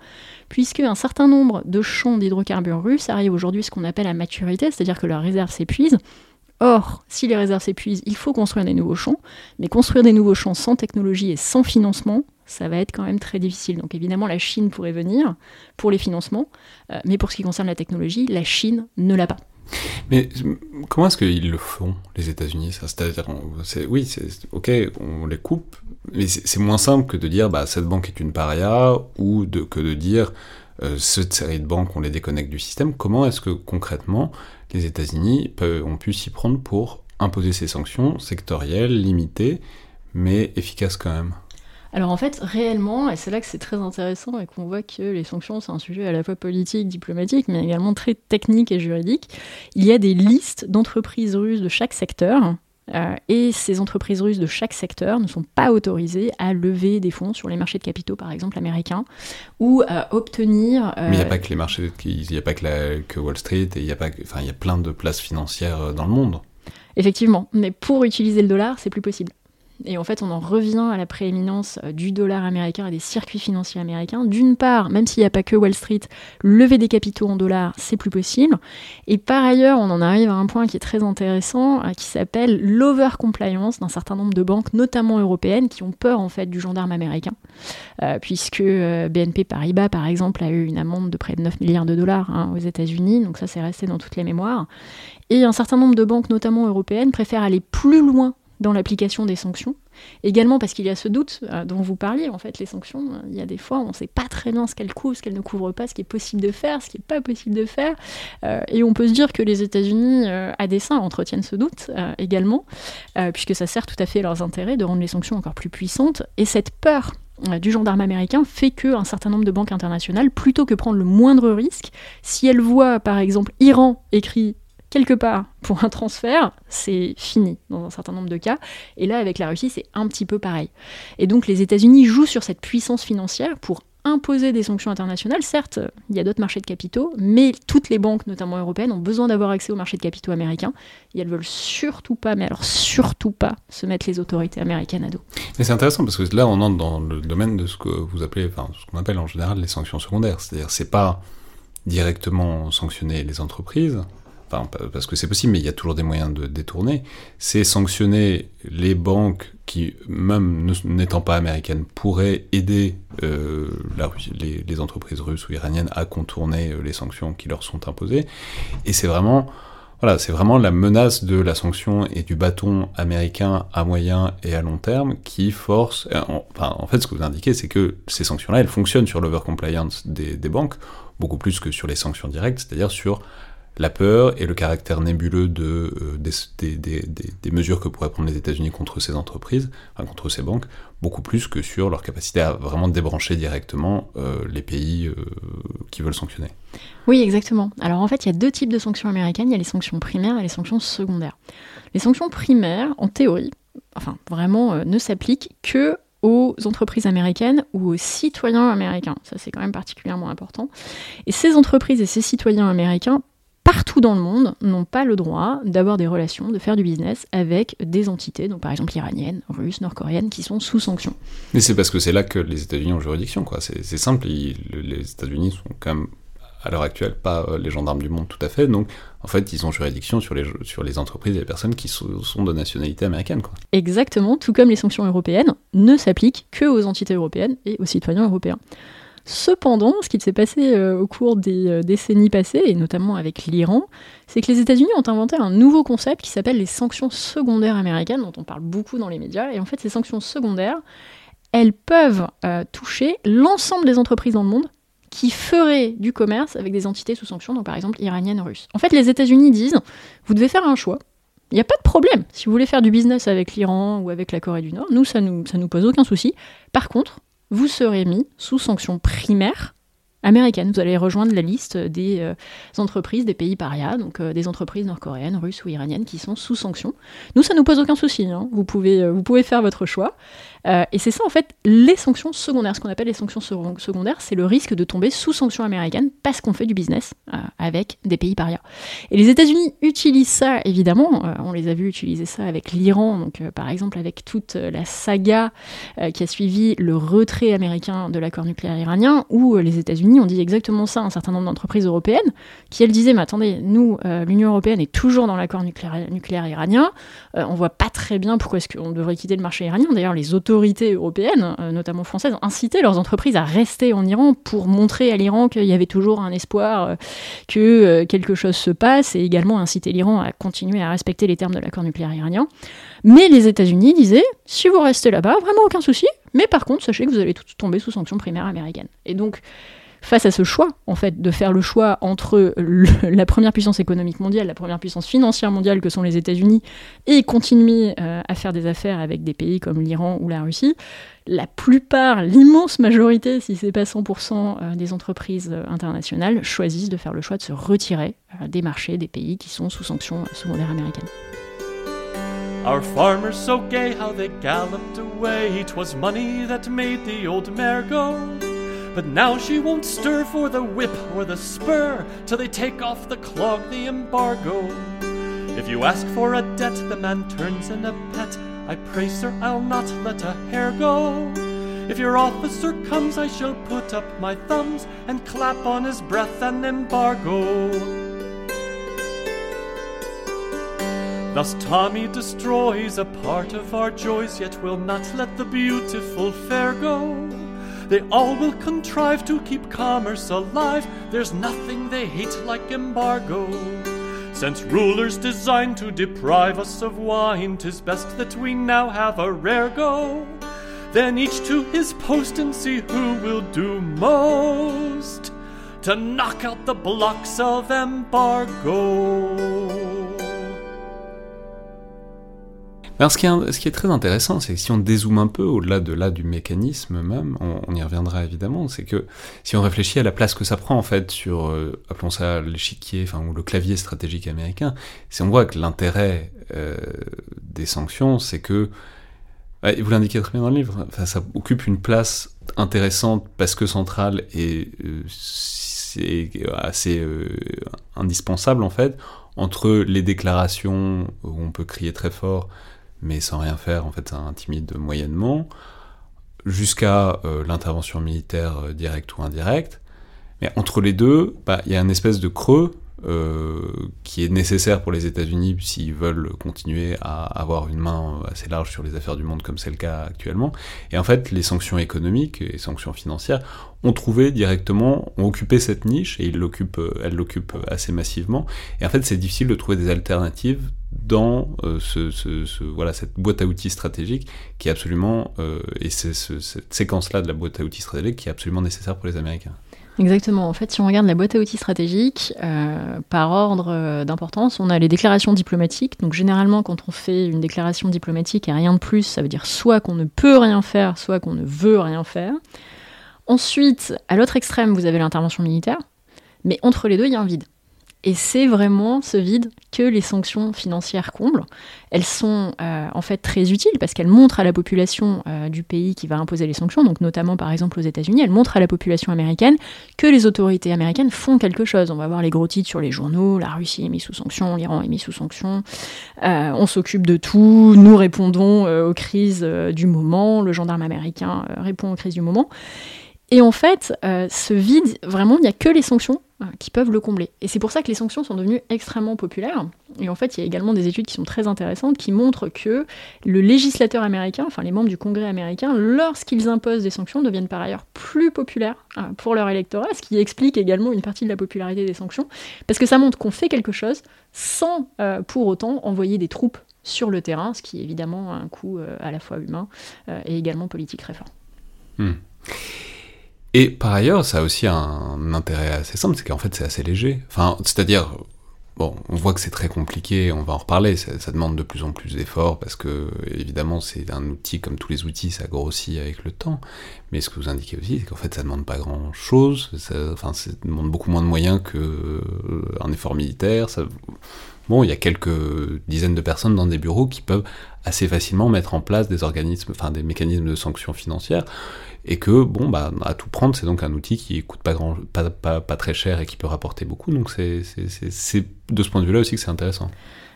puisque un certain nombre de champs d'hydrocarbures russes arrivent aujourd'hui à ce qu'on appelle la maturité, c'est-à-dire que leurs réserves s'épuisent, Or, si les réserves s'épuisent, il faut construire des nouveaux champs. Mais construire des nouveaux champs sans technologie et sans financement, ça va être quand même très difficile. Donc évidemment, la Chine pourrait venir pour les financements, euh, mais pour ce qui concerne la technologie, la Chine ne l'a pas. Mais comment est-ce qu'ils le font, les États-Unis C'est-à-dire, oui, ok, on les coupe, mais c'est moins simple que de dire, bah, cette banque est une paria, ou que de dire, euh, cette série de banques, on les déconnecte du système. Comment est-ce que concrètement les États-Unis ont pu s'y prendre pour imposer ces sanctions sectorielles, limitées, mais efficaces quand même. Alors en fait, réellement, et c'est là que c'est très intéressant et qu'on voit que les sanctions, c'est un sujet à la fois politique, diplomatique, mais également très technique et juridique, il y a des listes d'entreprises russes de chaque secteur euh, et ces entreprises russes de chaque secteur ne sont pas autorisées à lever des fonds sur les marchés de capitaux, par exemple américains, ou à obtenir. Euh, Mais il n'y a pas que les marchés, il n'y a pas que, que, Wall Street, et il y a pas, enfin il y a plein de places financières euh, dans le monde. Effectivement, mais pour utiliser le dollar, c'est plus possible. Et en fait, on en revient à la prééminence euh, du dollar américain et des circuits financiers américains. D'une part, même s'il n'y a pas que Wall Street, lever des capitaux en dollars, c'est plus possible. Et par ailleurs, on en arrive à un point qui est très intéressant, euh, qui s'appelle l'over-compliance d'un certain nombre de banques, notamment européennes, qui ont peur en fait du gendarme américain. Euh, puisque BNP Paribas, par exemple, a eu une amende de près de 9 milliards de dollars hein, aux États-Unis, donc ça c'est resté dans toutes les mémoires. Et un certain nombre de banques, notamment européennes, préfèrent aller plus loin dans l'application des sanctions. Également parce qu'il y a ce doute euh, dont vous parliez, en fait, les sanctions, euh, il y a des fois on ne sait pas très bien ce qu'elles couvrent, ce qu'elles ne couvrent pas, ce qui est possible de faire, ce qui n'est pas possible de faire. Euh, et on peut se dire que les États-Unis, à dessein, entretiennent ce doute également, puisque ça sert tout à fait à leurs intérêts de rendre les sanctions encore plus puissantes. Et cette peur du gendarme américain fait qu'un certain nombre de banques internationales, plutôt que prendre le moindre risque, si elles voient par exemple Iran écrit quelque part pour un transfert, c'est fini dans un certain nombre de cas. Et là, avec la Russie, c'est un petit peu pareil. Et donc les États-Unis jouent sur cette puissance financière pour imposer des sanctions internationales. Certes, il y a d'autres marchés de capitaux, mais toutes les banques, notamment européennes, ont besoin d'avoir accès au marché de capitaux américains. Et elles veulent surtout pas, mais alors surtout pas, se mettre les autorités américaines à dos. Mais c'est intéressant parce que là, on entre dans le domaine de ce que vous appelez, enfin, ce qu'on appelle en général les sanctions secondaires. C'est-à-dire, c'est pas directement sanctionner les entreprises, parce que c'est possible, mais il y a toujours des moyens de détourner, c'est sanctionner les banques qui, même n'étant pas américaines, pourraient aider euh, les, entreprises russes ou iraniennes à contourner euh, les sanctions qui leur sont imposées. Et c'est vraiment, voilà, c'est vraiment la menace de la sanction et du bâton américain à moyen et à long terme qui force. Euh, enfin, en fait, ce que vous indiquez, c'est que ces sanctions-là, elles fonctionnent sur l'overcompliance des, des banques beaucoup plus que sur les sanctions directes, c'est-à-dire sur la peur et le caractère nébuleux euh, des, mesures que pourraient prendre les États-Unis contre ces entreprises, enfin, contre ces banques, beaucoup plus que sur leur capacité à vraiment débrancher directement euh, les pays euh, qui veulent sanctionner. Oui, exactement. Alors en fait, il y a deux types de sanctions américaines, il y a les sanctions primaires et les sanctions secondaires. Les sanctions primaires, en théorie, enfin vraiment, ne s'appliquent que aux entreprises américaines ou aux citoyens américains. Ça, c'est quand même particulièrement important. Et ces entreprises et ces citoyens américains partout dans le monde n'ont pas le droit d'avoir des relations, de faire du business avec des entités, donc par exemple iraniennes, russes, nord-coréennes, qui sont sous sanction. Mais c'est parce que c'est là que les États-Unis ont juridiction, quoi. C'est simple, les États-Unis sont quand même à l'heure actuelle pas euh, les gendarmes du monde tout à fait, donc en fait ils ont juridiction sur les, sur les entreprises et les personnes qui sont, de nationalité américaine. Quoi. Exactement, tout comme les sanctions européennes ne s'appliquent que aux entités européennes et aux citoyens européens. Cependant, ce qui s'est passé euh, au cours des euh, décennies passées, et notamment avec l'Iran, c'est que les États-Unis ont inventé un nouveau concept qui s'appelle les sanctions secondaires américaines, dont on parle beaucoup dans les médias. Et en fait, ces sanctions secondaires, elles peuvent euh, toucher l'ensemble des entreprises dans le monde qui feraient du commerce avec des entités sous sanctions, donc par exemple iraniennes russes. En fait, les États-Unis disent, vous devez faire un choix. Il n'y a pas de problème. Si vous voulez faire du business avec l'Iran ou avec la Corée du Nord, nous, ça nous, ça nous pose aucun souci. Par contre, vous serez mis sous sanction primaire américaine. Vous allez rejoindre la liste des euh, entreprises des pays parias, donc euh, des entreprises nord-coréennes, russes ou iraniennes qui sont sous sanction. Nous, ça nous pose aucun souci. Hein. Vous, pouvez, euh, vous pouvez faire votre choix. et c'est ça, en fait, les sanctions secondaires. Ce qu'on appelle les sanctions secondaires, c'est le risque de tomber sous sanction américaine parce qu'on fait du business avec des pays parias. Et les États-Unis utilisent ça, évidemment. on les a vus utiliser ça avec l'Iran, donc par exemple avec toute la saga qui a suivi le retrait américain de l'accord nucléaire iranien, où les États-Unis on dit exactement ça à un certain nombre d'entreprises européennes, qui elles disaient, mais attendez, nous, euh, l'Union européenne est toujours dans l'accord nucléaire, iranien, euh, on voit pas très bien pourquoi est-ce qu'on devrait quitter le marché iranien. D'ailleurs, les autorités européennes, euh, notamment françaises, incitaient leurs entreprises à rester en Iran pour montrer à l'Iran qu'il y avait toujours un espoir que quelque chose se passe, et également inciter l'Iran à continuer à respecter les termes de l'accord nucléaire iranien. Mais les États-Unis disaient, si vous restez là-bas, vraiment aucun souci, mais par contre, sachez que vous allez tout tomber sous sanctions primaires américaines. Et donc, face à ce choix, en fait, de faire le choix entre la première puissance économique mondiale, la première puissance financière mondiale que sont les États-Unis, et continuer euh, à faire des affaires avec des pays comme l'Iran ou la Russie, la plupart, l'immense majorité, si c'est pas 100% euh, des entreprises euh, internationales, choisissent de faire le choix de se retirer des marchés des pays qui sont sous sanctions secondaires américaines. Our farmers so gay how they galloped away. money that made the old mare go. But now she won't stir for the whip or the spur till they take off the clog, the embargo. If you ask for a debt, the man turns in a pet. I pray, sir, I'll not let a hair go. If your officer comes, I shall put up my thumbs and clap on his breath an embargo. Thus Tommy destroys a part of our joys, yet will not let the beautiful fair go. They all will contrive to keep commerce alive. There's nothing they hate like embargo. Since rulers design to deprive us of wine, 'tis best that we now have a rare go. Then each to his post and see who will do most to knock out the blocks of embargo. Alors ce qui est, très intéressant, c'est que si on dézoome un peu au-delà de là du mécanisme même, on, y reviendra évidemment, c'est que si on réfléchit à la place que ça prend en fait sur, euh, appelons ça l'échiquier, enfin ou le clavier stratégique américain, si on voit que l'intérêt euh, des sanctions, c'est que vous l'indiquez très bien dans le livre, ça occupe une place intéressante parce que centrale et euh, c'est assez indispensable en fait entre les déclarations où on peut crier très fort mais sans rien faire, en fait, ça intimide moyennement, jusqu'à euh, l'intervention militaire euh, directe ou indirecte. Mais entre les deux, bah, il y a une espèce de creux qui est nécessaire pour les États-Unis s'ils veulent continuer à avoir une main assez large sur les affaires du monde comme c'est le cas actuellement. Et en fait, les sanctions économiques et sanctions financières ont trouvé directement, ont occupé cette niche et ils l'occupent, elles l'occupent assez massivement. Et en fait, c'est difficile de trouver des alternatives dans euh, ce, voilà, cette boîte à outils stratégique qui est absolument, euh, et c'est cette séquence-là de la boîte à outils stratégique qui est absolument nécessaire pour les Américains. Exactement. En fait, si on regarde la boîte à outils stratégique, euh, par ordre d'importance, on a les déclarations diplomatiques. Donc, généralement, quand on fait une déclaration diplomatique et rien de plus, ça veut dire soit qu'on ne peut rien faire, soit qu'on ne veut rien faire. Ensuite, à l'autre extrême, vous avez l'intervention militaire. Mais entre les deux, il y a un vide. Et c'est vraiment ce vide que les sanctions financières comblent. Elles sont euh, en fait très utiles parce qu'elles montrent à la population euh, du pays qui va imposer les sanctions, donc notamment par exemple aux États-Unis, elles montrent à la population américaine que les autorités américaines font quelque chose. On va voir les gros titres sur les journaux, la Russie est mise sous sanctions, l'Iran est mis sous sanctions, euh, on s'occupe de tout, nous répondons aux crises du moment, le gendarme américain répond aux crises du moment. Et en fait, ce vide, vraiment, il n'y a que les sanctions qui peuvent le combler. Et c'est pour ça que les sanctions sont devenues extrêmement populaires. Et en fait, il y a également des études qui sont très intéressantes qui montrent que le législateur américain, enfin les membres du Congrès américain, lorsqu'ils imposent des sanctions, deviennent par ailleurs plus populaires euh, pour leur électorat, ce qui explique également une partie de la popularité des sanctions, parce que ça montre qu'on fait quelque chose sans euh, pour autant envoyer des troupes sur le terrain, ce qui évidemment un coût euh, à la fois humain et également politique très fort. Hmm. Et par ailleurs, ça a aussi un intérêt assez simple, c'est qu'en fait c'est assez léger. Enfin, c'est-à-dire, bon, on voit que c'est très compliqué, on va en reparler, ça, demande de plus en plus d'efforts, parce que évidemment c'est un outil, comme tous les outils, ça grossit avec le temps. Mais ce que vous indiquez aussi, c'est qu'en fait ça demande pas grand-chose, enfin ça demande beaucoup moins de moyens qu'un euh, effort militaire. Ça, bon, il y a quelques dizaines de personnes dans des bureaux qui peuvent assez facilement mettre en place des organismes, enfin des mécanismes de sanctions financières et que bon bah à tout prendre c'est donc un outil qui coûte pas grand pas, pas, pas très cher et qui peut rapporter beaucoup donc c'est de ce point de vue là aussi que c'est intéressant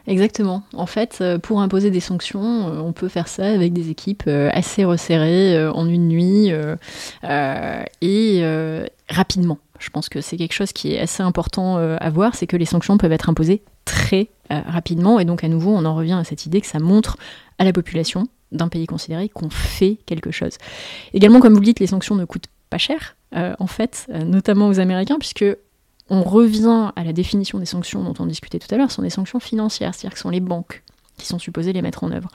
Exactement. En fait, euh, pour imposer des sanctions, euh, on peut faire ça avec des équipes euh, assez resserrées en une nuit et rapidement. Je pense que c'est quelque chose qui est assez important à voir, c'est que les sanctions peuvent être imposées très rapidement et donc à nouveau on en revient à cette idée que ça montre à la population d'un pays considéré qu'on fait quelque chose. Également, comme vous le dites, les sanctions ne coûtent pas cher, euh, en fait, euh, notamment aux Américains, puisque on revient à la définition des sanctions dont on discutait tout à l'heure, ce sont des sanctions financières, c'est-à-dire que ce sont les banques qui sont supposées les mettre en œuvre.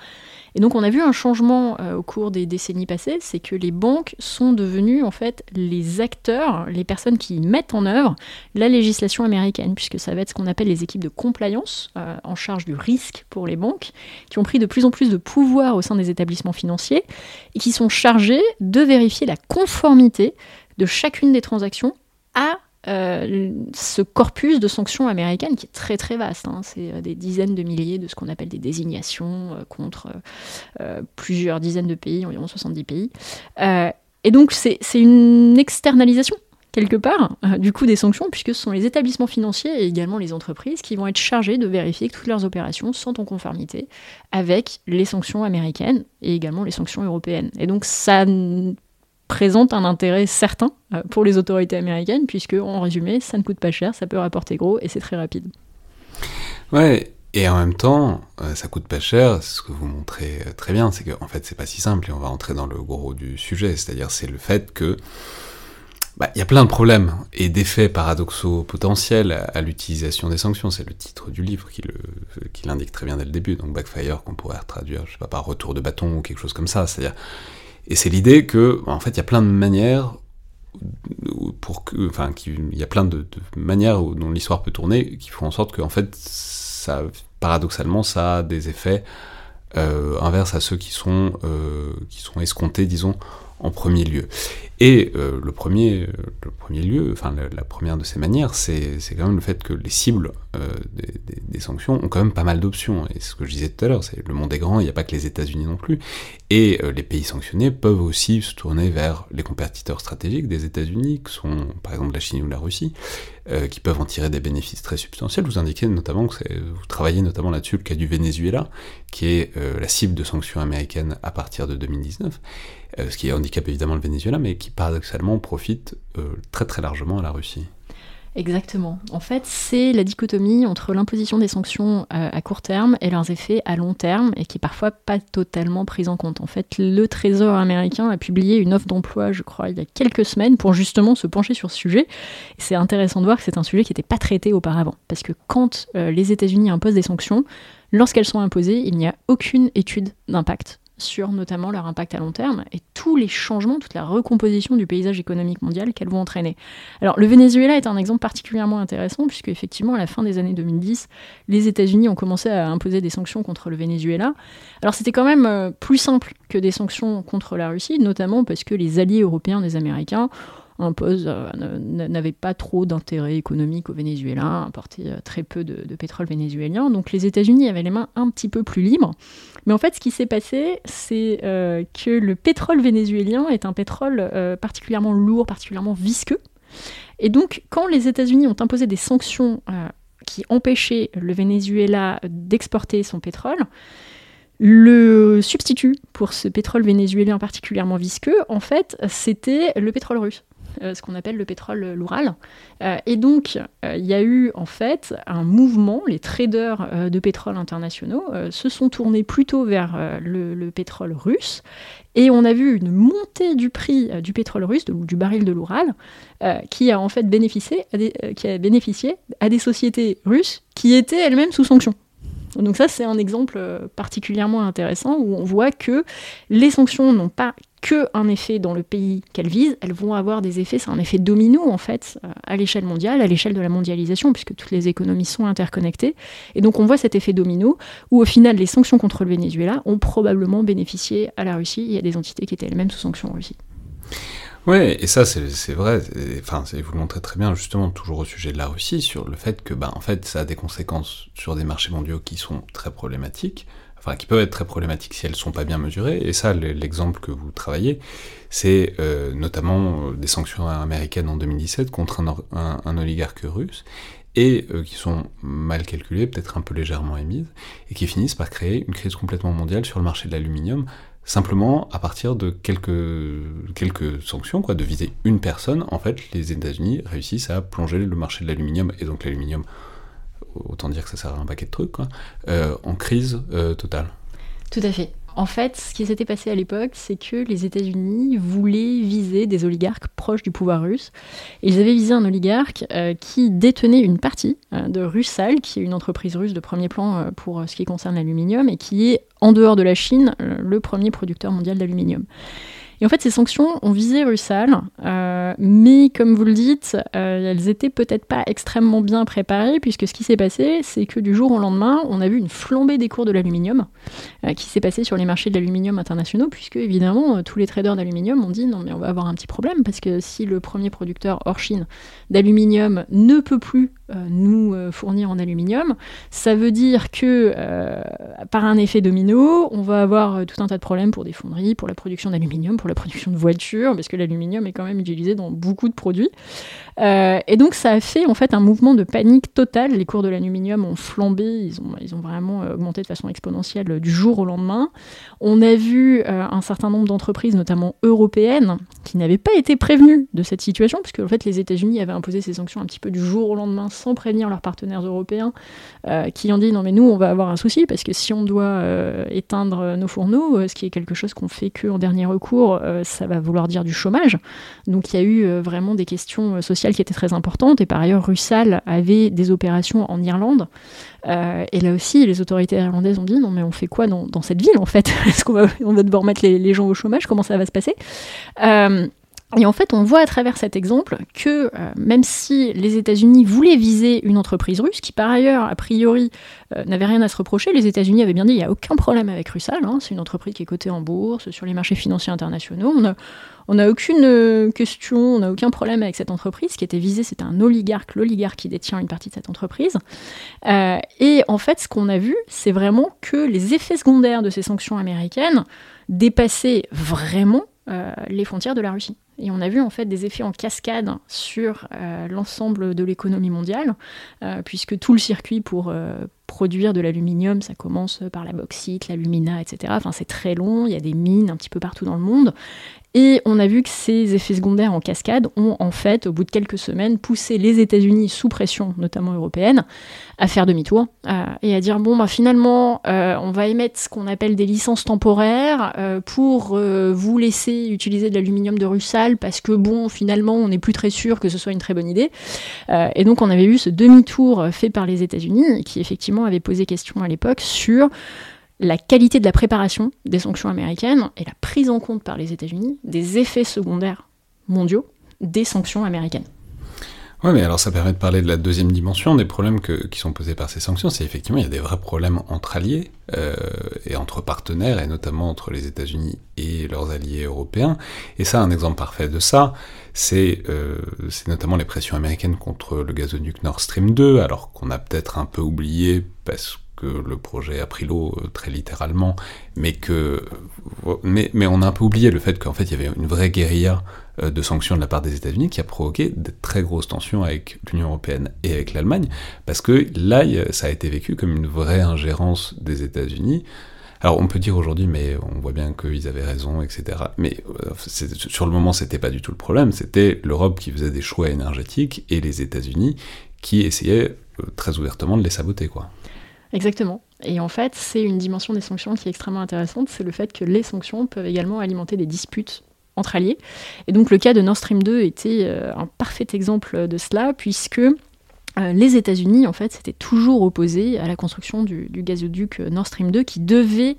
Et donc on a vu un changement euh, au cours des décennies passées, c'est que les banques sont devenues en fait les acteurs, les personnes qui mettent en œuvre la législation américaine, puisque ça va être ce qu'on appelle les équipes de compliance euh, en charge du risque pour les banques, qui ont pris de plus en plus de pouvoir au sein des établissements financiers et qui sont chargées de vérifier la conformité de chacune des transactions à euh, ce corpus de sanctions américaines qui est très très vaste. Hein. C'est euh, des dizaines de milliers de ce qu'on appelle des désignations euh, contre plusieurs dizaines de pays, environ 70 pays. et donc c'est une externalisation quelque part du coût des sanctions, puisque ce sont les établissements financiers et également les entreprises qui vont être chargés de vérifier que toutes leurs opérations sont en conformité avec les sanctions américaines et également les sanctions européennes. Et donc ça présente un intérêt certain euh, pour les autorités américaines, puisque, en résumé, ça ne coûte pas cher, ça peut rapporter gros et c'est très rapide. Ouais, et en même temps, euh, ça coûte pas cher, ce que vous montrez euh, très bien, c'est qu'en fait, c'est pas si simple, et on va entrer dans le gros du sujet, c'est-à-dire c'est le fait que bah, il y a plein de problèmes et d'effets paradoxaux potentiels à, l'utilisation des sanctions. C'est le titre du livre qui, l'indique très bien dès le début. Donc backfire qu'on pourrait traduire, je sais pas, par retour de bâton ou quelque chose comme ça. C'est-à-dire et c'est l'idée que, en fait, il y a plein de manières pour que, enfin, il y a plein de, manières dont l'histoire peut tourner qui font en sorte que, en fait, ça, paradoxalement, ça a des effets euh, inverses à ceux qui sont, euh, qui sont escomptés, disons, en premier lieu. Et euh, le, premier, le premier lieu, enfin la, première de ces manières, c'est quand même le fait que les cibles euh, des, sanctions ont quand même pas mal d'options. Et ce que je disais tout à l'heure, c'est le monde est grand, il n'y a pas que les États-Unis non plus. Et euh, les pays sanctionnés peuvent aussi se tourner vers les compétiteurs stratégiques des États-Unis, qui sont par exemple la Chine ou la Russie, qui peuvent en tirer des bénéfices très substantiels. Vous indiquez notamment que vous travaillez notamment là-dessus le cas du Venezuela, qui est la cible de sanctions américaines à partir de 2019. Euh, ce qui handicape évidemment le Venezuela, mais qui paradoxalement profite euh, très très largement à la Russie. Exactement. En fait, c'est la dichotomie entre l'imposition des sanctions euh, à court terme et leurs effets à long terme, et qui est parfois pas totalement prise en compte. En fait, le Trésor américain a publié une offre d'emploi, je crois, il y a quelques semaines, pour justement se pencher sur ce sujet. C'est intéressant de voir que c'est un sujet qui n'était pas traité auparavant, parce que quand les États-Unis imposent des sanctions, lorsqu'elles sont imposées, il n'y a aucune étude d'impact sur notamment leur impact à long terme et tous les changements, toute la recomposition du paysage économique mondial qu'elles vont entraîner. Alors le Venezuela est un exemple particulièrement intéressant puisque effectivement à la fin des années 2010, les États-Unis ont commencé à imposer des sanctions contre le Venezuela. Alors c'était quand même euh, plus simple que des sanctions contre la Russie, notamment parce que les alliés européens des Américains impose euh, n'avait pas trop d'intérêt économique au Venezuela, importait euh, très peu de, pétrole vénézuélien. Donc les États-Unis avaient les mains un petit peu plus libres. Mais en fait, ce qui s'est passé, c'est euh, que le pétrole vénézuélien est un pétrole particulièrement lourd, particulièrement visqueux. Et donc, quand les États-Unis ont imposé des sanctions qui empêchaient le Venezuela d'exporter son pétrole, le substitut pour ce pétrole vénézuélien particulièrement visqueux, en fait, c'était le pétrole russe. Euh, ce qu'on appelle le pétrole loural. Euh, et donc, euh, il y a eu en fait un mouvement, les traders de pétrole internationaux se sont tournés plutôt vers le, pétrole russe. Et on a vu une montée du prix du pétrole russe, du baril de l'Oural, qui a en fait bénéficié qui a bénéficié à des sociétés russes qui étaient elles-mêmes sous sanctions. Donc ça, c'est un exemple particulièrement intéressant où on voit que les sanctions n'ont pas que un effet dans le pays qu'elles visent, elles vont avoir des effets, c'est un effet domino en fait, euh, à l'échelle mondiale, à l'échelle de la mondialisation, puisque toutes les économies sont interconnectées. Et donc on voit cet effet domino où au final les sanctions contre le Venezuela ont probablement bénéficié à la Russie et à des entités qui étaient elles-mêmes sous sanctions en Russie. Ouais, et ça c'est vrai, enfin vous le montrez très bien justement toujours au sujet de la Russie sur le fait que bah en fait ça a des conséquences sur des marchés mondiaux qui sont très problématiques enfin qui peuvent être très problématiques si elles sont pas bien mesurées. Et ça, l'exemple que vous travaillez, c'est euh, notamment euh, des sanctions américaines en 2017 contre un, oligarque russe et euh, qui sont mal calculées, peut-être un peu légèrement émises, et qui finissent par créer une crise complètement mondiale sur le marché de l'aluminium, simplement à partir de quelques, sanctions, quoi, de viser une personne, en fait, les États-Unis réussissent à plonger le marché de l'aluminium, et donc l'aluminium autant dire que ça sert à un paquet de trucs, euh, en crise euh, totale. Tout à fait. En fait, ce qui s'était passé à l'époque, c'est que les États-Unis voulaient viser des oligarques proches du pouvoir russe. ils avaient visé un oligarque euh, qui détenait une partie de Russal, qui est une entreprise russe de premier plan pour ce qui concerne l'aluminium, et qui est, en dehors de la Chine, le premier producteur mondial d'aluminium. Et en fait, ces sanctions ont visé Russal, euh, mais comme vous le dites, euh, elles étaient peut-être pas extrêmement bien préparées, puisque ce qui s'est passé, c'est que du jour au lendemain, on a vu une flambée des cours de l'aluminium euh, qui s'est passée sur les marchés de l'aluminium internationaux, puisque évidemment, tous les traders d'aluminium ont dit non, mais on va avoir un petit problème, parce que si le premier producteur hors Chine d'aluminium ne peut plus nous fournir en aluminium, ça veut dire que par un effet domino, on va avoir tout un tas de problèmes pour des fonderies, pour la production d'aluminium, pour la production de voitures, parce que l'aluminium est quand même utilisé dans beaucoup de produits. Euh, et donc ça a fait en fait un mouvement de panique totale. Les cours de l'aluminium ont flambé, ils ont, ils ont vraiment euh, augmenté de façon exponentielle euh, du jour au lendemain. On a vu un certain nombre d'entreprises, notamment européennes, qui n'avaient pas été prévenues de cette situation, puisque en fait les États-Unis avaient imposé ces sanctions un petit peu du jour au lendemain sans prévenir leurs partenaires européens, qui ont dit non mais nous on va avoir un souci parce que si on doit éteindre nos fourneaux, ce qui est quelque chose qu'on fait que en dernier recours, ça va vouloir dire du chômage. Donc il y a eu vraiment des questions sociales qui était très importante. Et par ailleurs, Russal avait des opérations en Irlande. Euh, et là aussi, les autorités irlandaises ont dit non, mais on fait quoi dans, cette ville en fait? Est-ce qu'on va, devoir mettre les, gens au chômage? Comment ça va se passer? Euh, et en fait, on voit à travers cet exemple que euh, même si les États-Unis voulaient viser une entreprise russe, qui par ailleurs, a priori, n'avait rien à se reprocher, les États-Unis avaient bien dit il n'y a aucun problème avec Russal, hein, c'est une entreprise qui est cotée en bourse, sur les marchés financiers internationaux, on n'a aucune euh, question, on n'a aucun problème avec cette entreprise. Ce qui était visé, c'était un oligarque, l'oligarque qui détient une partie de cette entreprise. Euh, et en fait, ce qu'on a vu, c'est vraiment que les effets secondaires de ces sanctions américaines dépassaient vraiment euh, les frontières de la Russie. Et on a vu en fait des effets en cascade sur l'ensemble de l'économie mondiale, puisque tout le circuit pour produire de l'aluminium, ça commence par la bauxite, l'alumina, etc. Enfin, c'est très long, il y a des mines un petit peu partout dans le monde. Et on a vu que ces effets secondaires en cascade ont en fait, au bout de quelques semaines, poussé les États-Unis sous pression, notamment européenne, à faire demi-tour euh, et à dire bon, bah, finalement, euh, on va émettre ce qu'on appelle des licences temporaires euh, pour vous laisser utiliser de l'aluminium de Russell parce que bon, finalement, on n'est plus très sûr que ce soit une très bonne idée. et donc, on avait eu ce demi-tour fait par les États-Unis qui effectivement avait posé question à l'époque sur la qualité de la préparation des sanctions américaines et la prise en compte par les États-Unis des effets secondaires mondiaux des sanctions américaines. Oui, mais alors ça permet de parler de la deuxième dimension des problèmes qui sont posés par ces sanctions. C'est effectivement, il y a des vrais problèmes entre alliés euh, et entre partenaires, et notamment entre les États-Unis et leurs alliés européens. Et ça, un exemple parfait de ça, c'est euh, notamment les pressions américaines contre le gazoduc Nord Stream 2, alors qu'on a peut-être un peu oublié parce que le projet a pris l'eau euh, très littéralement, mais que mais, mais, on a un peu oublié le fait qu'en fait il y avait une vraie guérilla euh, de sanctions de la part des États-Unis qui a provoqué de très grosses tensions avec l'Union européenne et avec l'Allemagne, parce que là ça a été vécu comme une vraie ingérence des États-Unis. Alors on peut dire aujourd'hui, mais on voit bien qu'ils avaient raison, etc. Mais euh, sur le moment, c'était pas du tout le problème. C'était l'Europe qui faisait des choix énergétiques et les États-Unis qui essayaient très ouvertement de les saboter, quoi. Exactement. Et en fait, c'est une dimension des sanctions qui est extrêmement intéressante, c'est le fait que les sanctions peuvent également alimenter des disputes entre alliés. Et donc le cas de Nord Stream 2 était euh, un parfait exemple de cela, puisque euh, les États-Unis, en fait, s'étaient toujours opposés à la construction du, gazoduc euh, Nord Stream 2, qui devait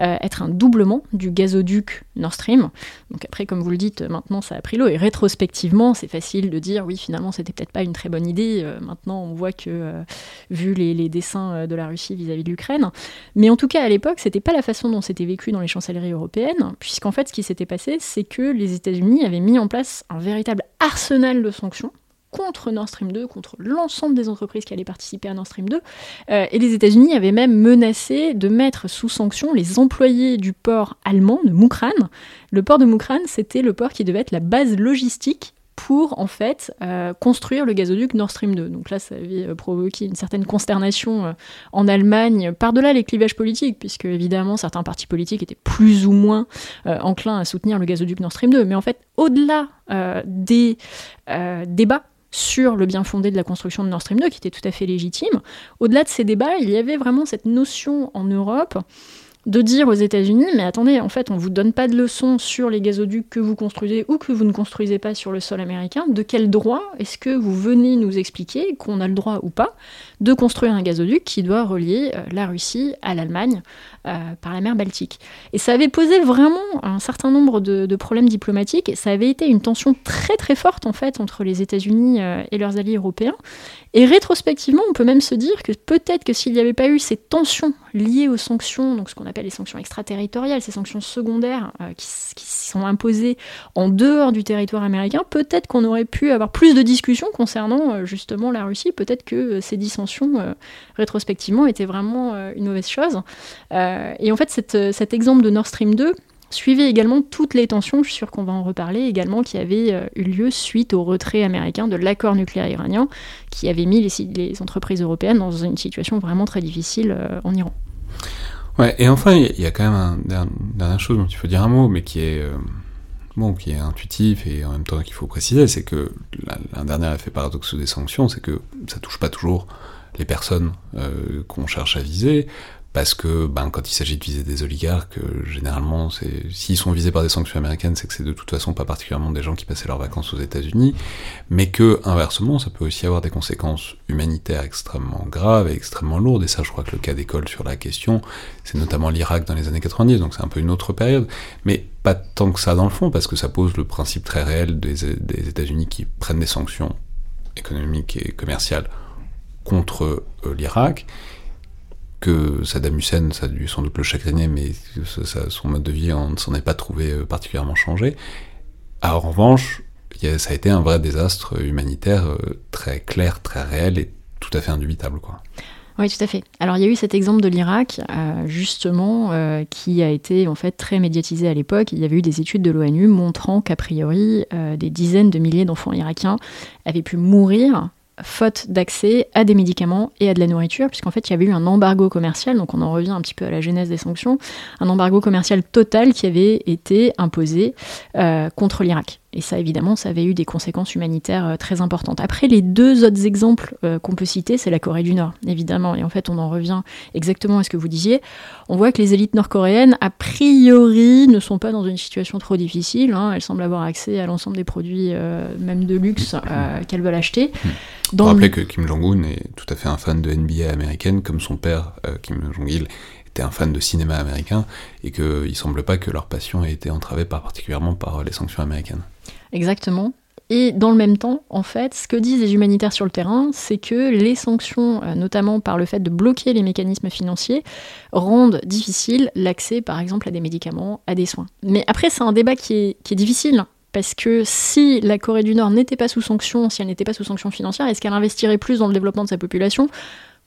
euh, être un doublement du gazoduc Nord Stream. Donc après, comme vous le dites, maintenant ça a pris l'eau, et rétrospectivement, c'est facile de dire, oui, finalement, c'était peut-être pas une très bonne idée. maintenant, on voit que, vu les, dessins de la Russie vis-à-vis de l'Ukraine, mais en tout cas, à l'époque, c'était pas la façon dont c'était vécu dans les chancelleries européennes, puisqu'en fait, ce qui s'était passé, c'est que les États-Unis avaient mis en place un véritable arsenal de sanctions contre Nord Stream 2, contre l'ensemble des entreprises qui allaient participer à Nord Stream 2. Euh, et les États-Unis avaient même menacé de mettre sous sanction les employés du port allemand de Mukran. Le port de Mukran, c'était le port qui devait être la base logistique pour en fait euh, construire le gazoduc Nord Stream 2. Donc là, ça avait euh, provoqué une certaine consternation en Allemagne, par-delà les clivages politiques, puisque évidemment certains partis politiques étaient plus ou moins enclins à soutenir le gazoduc Nord Stream 2. Mais en fait, au-delà des débats sur le bien fondé de la construction de Nord Stream 2, qui était tout à fait légitime. Au-delà de ces débats, il y avait vraiment cette notion en Europe de dire aux États-Unis, mais attendez, en fait, on ne vous donne pas de leçons sur les gazoducs que vous construisez ou que vous ne construisez pas sur le sol américain. De quel droit est-ce que vous venez nous expliquer qu'on a le droit ou pas de construire un gazoduc qui doit relier euh, la Russie à l'Allemagne euh, par la mer Baltique Et ça avait posé vraiment un certain nombre de, problèmes diplomatiques ça avait été une tension très très forte en fait entre les États-Unis euh, et leurs alliés européens. Et rétrospectivement, on peut même se dire que peut-être que s'il n'y avait pas eu ces tensions liées aux sanctions, donc ce qu'on appelle les sanctions extraterritoriales, ces sanctions secondaires euh, qui, sont imposées en dehors du territoire américain, peut-être qu'on aurait pu avoir plus de discussions concernant justement la Russie, peut-être que ces dissensions rétrospectivement étaient vraiment une mauvaise chose. Et en fait, cet exemple de Nord Stream 2, suivait également toutes les tensions, je suis sûre qu'on va en reparler également, qui avaient euh, eu lieu suite au retrait américain de l'accord nucléaire iranien, qui avait mis les, entreprises européennes dans une situation vraiment très difficile euh, en Iran. Ouais, et enfin, il y a quand même une dernière chose dont il faut dire un mot, mais qui est, euh, bon, qui est intuitif et en même temps qu'il faut préciser, c'est que l'un dernier effet paradoxe des sanctions, c'est que ça touche pas toujours les personnes qu'on cherche à viser parce que ben, quand il s'agit de viser des oligarques, euh, généralement, s'ils sont visés par des sanctions américaines, c'est que c'est de toute façon pas particulièrement des gens qui passaient leurs vacances aux États-Unis, mais que inversement, ça peut aussi avoir des conséquences humanitaires extrêmement graves et extrêmement lourdes. Et ça, je crois que le cas d'école sur la question, c'est notamment l'Irak dans les années 90, donc c'est un peu une autre période, mais pas tant que ça dans le fond, parce que ça pose le principe très réel des, États-Unis qui prennent des sanctions économiques et commerciales contre euh, l'Irak que Saddam Hussein, ça a dû sans doute le chagriner, mais son mode de vie ne s'en est pas trouvé euh, particulièrement changé. en revanche, ça a été un vrai désastre humanitaire euh, très clair, très réel et tout à fait indubitable. Quoi. Oui, tout à fait. Alors il y a eu cet exemple de l'Irak, euh, justement, qui a été en fait très médiatisé à l'époque. Il y avait eu des études de l'ONU montrant qu'a priori, des dizaines de milliers d'enfants irakiens avaient pu mourir faute d'accès à des médicaments et à de la nourriture, puisqu'en fait il y avait eu un embargo commercial, donc on en revient un petit peu à la genèse des sanctions, un embargo commercial total qui avait été imposé euh, contre l'Irak. Et ça, évidemment, ça avait eu des conséquences humanitaires euh, très importantes. Après, les deux autres exemples euh, qu'on peut citer, c'est la Corée du Nord, évidemment. Et en fait, on en revient exactement à ce que vous disiez. On voit que les élites nord-coréennes, a priori, ne sont pas dans une situation trop difficile. Hein. Elles semblent avoir accès à l'ensemble des produits, même de luxe, qu'elles veulent acheter. Hmm. Dans rappeler que Kim Jong-un est tout à fait un fan de NBA américaine, comme son père, euh, Kim Jong-il, était un fan de cinéma américain, et qu'il ne semble pas que leur passion ait été entravée particulièrement par les sanctions américaines. Exactement. Et dans le même temps, en fait, ce que disent les humanitaires sur le terrain, c'est que les sanctions, euh, notamment par le fait de bloquer les mécanismes financiers, rendent difficile l'accès, par exemple, à des médicaments, à des soins. Mais après, c'est un débat qui est, difficile, parce que si la Corée du Nord n'était pas sous sanction, si elle n'était pas sous sanction financière, est-ce qu'elle investirait plus dans le développement de sa population?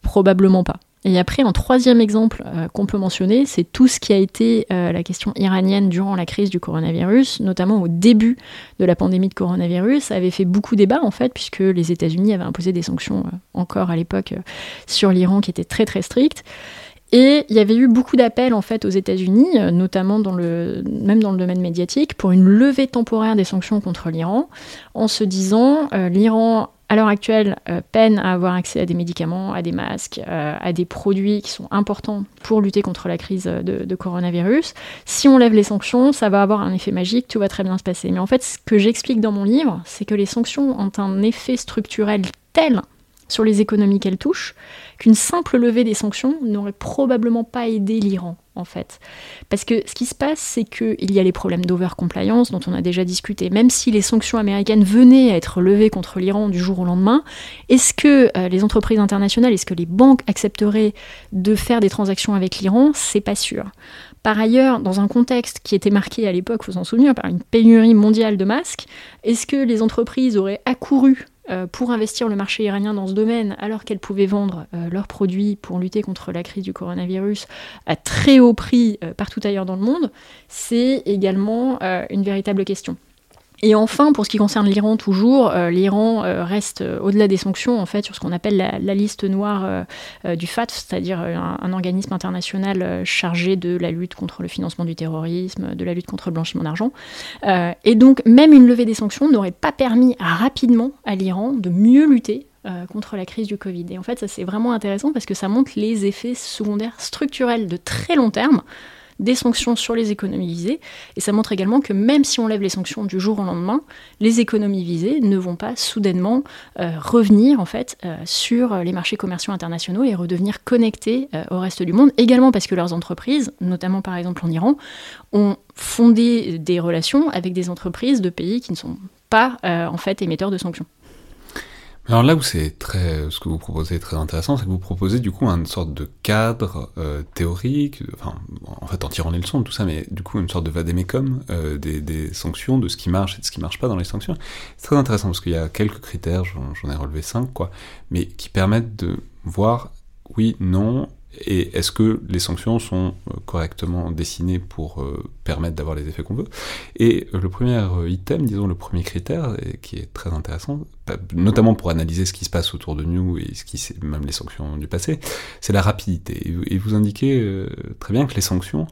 Probablement pas. Et après, un troisième exemple euh, qu'on peut mentionner, c'est tout ce qui a été euh, la question iranienne durant la crise du coronavirus, notamment au début de la pandémie de coronavirus. Ça avait fait beaucoup débat, en fait, puisque les États-Unis avaient imposé des sanctions, euh, encore à l'époque, sur l'Iran qui étaient très très strictes. Et il y avait eu beaucoup d'appels en fait aux États-Unis, notamment même dans le domaine médiatique, pour une levée temporaire des sanctions contre l'Iran, en se disant l'Iran à l'heure actuelle euh, peine à avoir accès à des médicaments, à des masques, à des produits qui sont importants pour lutter contre la crise de, de, coronavirus. Si on lève les sanctions, ça va avoir un effet magique, tout va très bien se passer. Mais en fait, ce que j'explique dans mon livre, c'est que les sanctions ont un effet structurel tel sur les économies qu'elles touchent, qu'une simple levée des sanctions n'aurait probablement pas aidé l'Iran, en fait. Parce que ce qui se passe, c'est qu'il y a les problèmes d'over-compliance dont on a déjà discuté. Même si les sanctions américaines venaient à être levées contre l'Iran du jour au lendemain, est-ce que euh, les entreprises internationales, est-ce que les banques accepteraient de faire des transactions avec l'Iran? C'est pas sûr. Par ailleurs, dans un contexte qui était marqué à l'époque, faut s'en souvenir, par une pénurie mondiale de masques, est-ce que les entreprises auraient accouru pour investir le marché iranien dans ce domaine, alors qu'elles pouvaient vendre euh, leurs produits pour lutter contre la crise du coronavirus à très haut prix euh, partout ailleurs dans le monde, c'est également une véritable question. Et enfin, pour ce qui concerne l'Iran, toujours, euh, l'Iran euh, reste euh, au-delà des sanctions, en fait, sur ce qu'on appelle la, liste noire du FATF, c'est-à-dire un, organisme international chargé de la lutte contre le financement du terrorisme, de la lutte contre le blanchiment d'argent. et donc, même une levée des sanctions n'aurait pas permis rapidement à l'Iran de mieux lutter contre la crise du Covid. Et en fait, ça c'est vraiment intéressant parce que ça montre les effets secondaires structurels de très long terme des sanctions sur les économies visées. Et ça montre également que même si on lève les sanctions du jour au lendemain, les économies visées ne vont pas soudainement euh, revenir en fait euh, sur les marchés commerciaux internationaux et redevenir connectés euh, au reste du monde. Également parce que leurs entreprises, notamment par exemple en Iran, ont fondé des relations avec des entreprises de pays qui ne sont pas en fait émetteurs de sanctions. Alors là où c'est très, ce que vous proposez est très intéressant, c'est que vous proposez du coup une sorte de cadre euh, théorique, enfin, en fait en tirant les leçons de tout ça, mais du coup une sorte de vadémécum euh, des, des, sanctions, de ce qui marche et de ce qui marche pas dans les sanctions. C'est très intéressant parce qu'il y a quelques critères, j'en ai relevé cinq quoi, mais qui permettent de voir oui, non, et est-ce que les sanctions sont euh, correctement dessinées pour euh, permettre d'avoir les effets qu'on veut? Et euh, le premier item, disons le premier critère, qui est très intéressant, notamment pour analyser ce qui se passe autour de nous et ce qui, même les sanctions du passé, c'est la rapidité. Et vous indiquez très bien que les sanctions,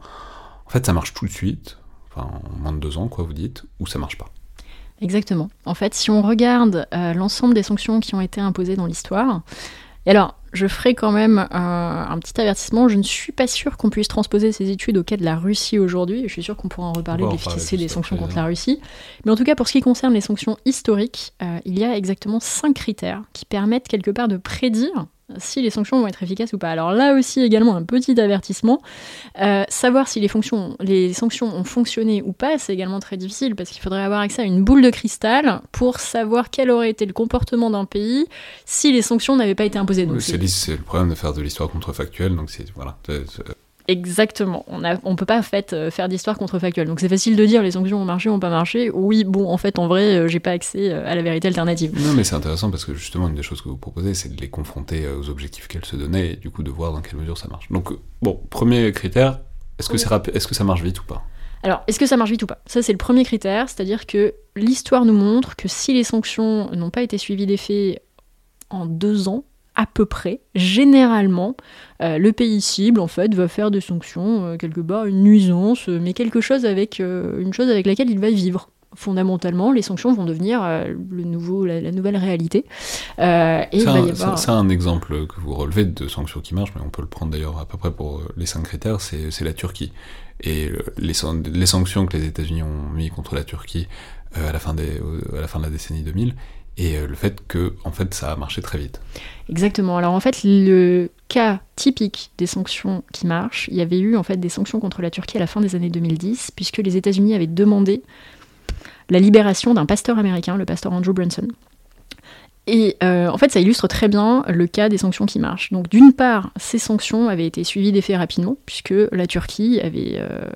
en fait, ça marche tout de suite, en moins de deux ans, quoi, vous dites, ou ça marche pas. Exactement. En fait, si on regarde l'ensemble des sanctions qui ont été imposées dans l'histoire, et alors, je ferai quand même un, petit avertissement. Je ne suis pas sûr qu'on puisse transposer ces études au cas de la Russie aujourd'hui. Je suis sûr qu'on pourra en reparler de l'efficacité des sanctions contre la Russie. Mais en tout cas, pour ce qui concerne les sanctions historiques, euh, il y a exactement cinq critères qui permettent quelque part de prédire si les sanctions vont être efficaces ou pas. Alors là aussi également un petit avertissement. Euh, savoir si les, fonctions, les sanctions ont fonctionné ou pas, c'est également très difficile parce qu'il faudrait avoir accès à une boule de cristal pour savoir quel aurait été le comportement d'un pays si les sanctions n'avaient pas été imposées. c'est le problème de faire de l'histoire contrefactuelle, donc c'est voilà. Exactement. On ne on peut pas en fait euh, faire d'histoire contrefactuelle. Donc c'est facile de dire les sanctions ont marché, ont pas marché. Oui, bon, en fait, en vrai, euh, j'ai pas accès euh, à la vérité alternative. Non, mais c'est intéressant parce que justement, une des choses que vous proposez, c'est de les confronter aux objectifs qu'elles se donnaient et du coup de voir dans quelle mesure ça marche. Donc, bon, premier critère, est-ce que, est que ça marche vite ou pas? Alors, est-ce que ça marche vite ou pas? Ça, c'est le premier critère, c'est-à-dire que l'histoire nous montre que si les sanctions n'ont pas été suivies d'effets en deux ans à peu près, généralement, euh, le pays cible en fait va faire des sanctions euh, quelque part une nuisance, mais quelque chose avec une chose avec laquelle il va vivre fondamentalement, les sanctions vont devenir le nouveau, la, nouvelle réalité. et c'est un exemple que vous relevez de sanctions qui marchent, mais on peut le prendre d'ailleurs à peu près pour les cinq critères, c'est la Turquie. Et les, les, sanctions que les États-Unis ont mis contre la Turquie à, la fin des, à la fin de la décennie 2000, et euh, le fait que en fait ça a marché très vite. Exactement. Alors en fait le cas typique des sanctions qui marchent, il y avait eu en fait des sanctions contre la Turquie à la fin des années 2010 puisque les États-Unis avaient demandé la libération d'un pasteur américain, le pasteur Andrew Brunson. Et euh, en fait, ça illustre très bien le cas des sanctions qui marchent. Donc, d'une part, ces sanctions avaient été suivies d'effet rapidement, puisque la Turquie avait euh,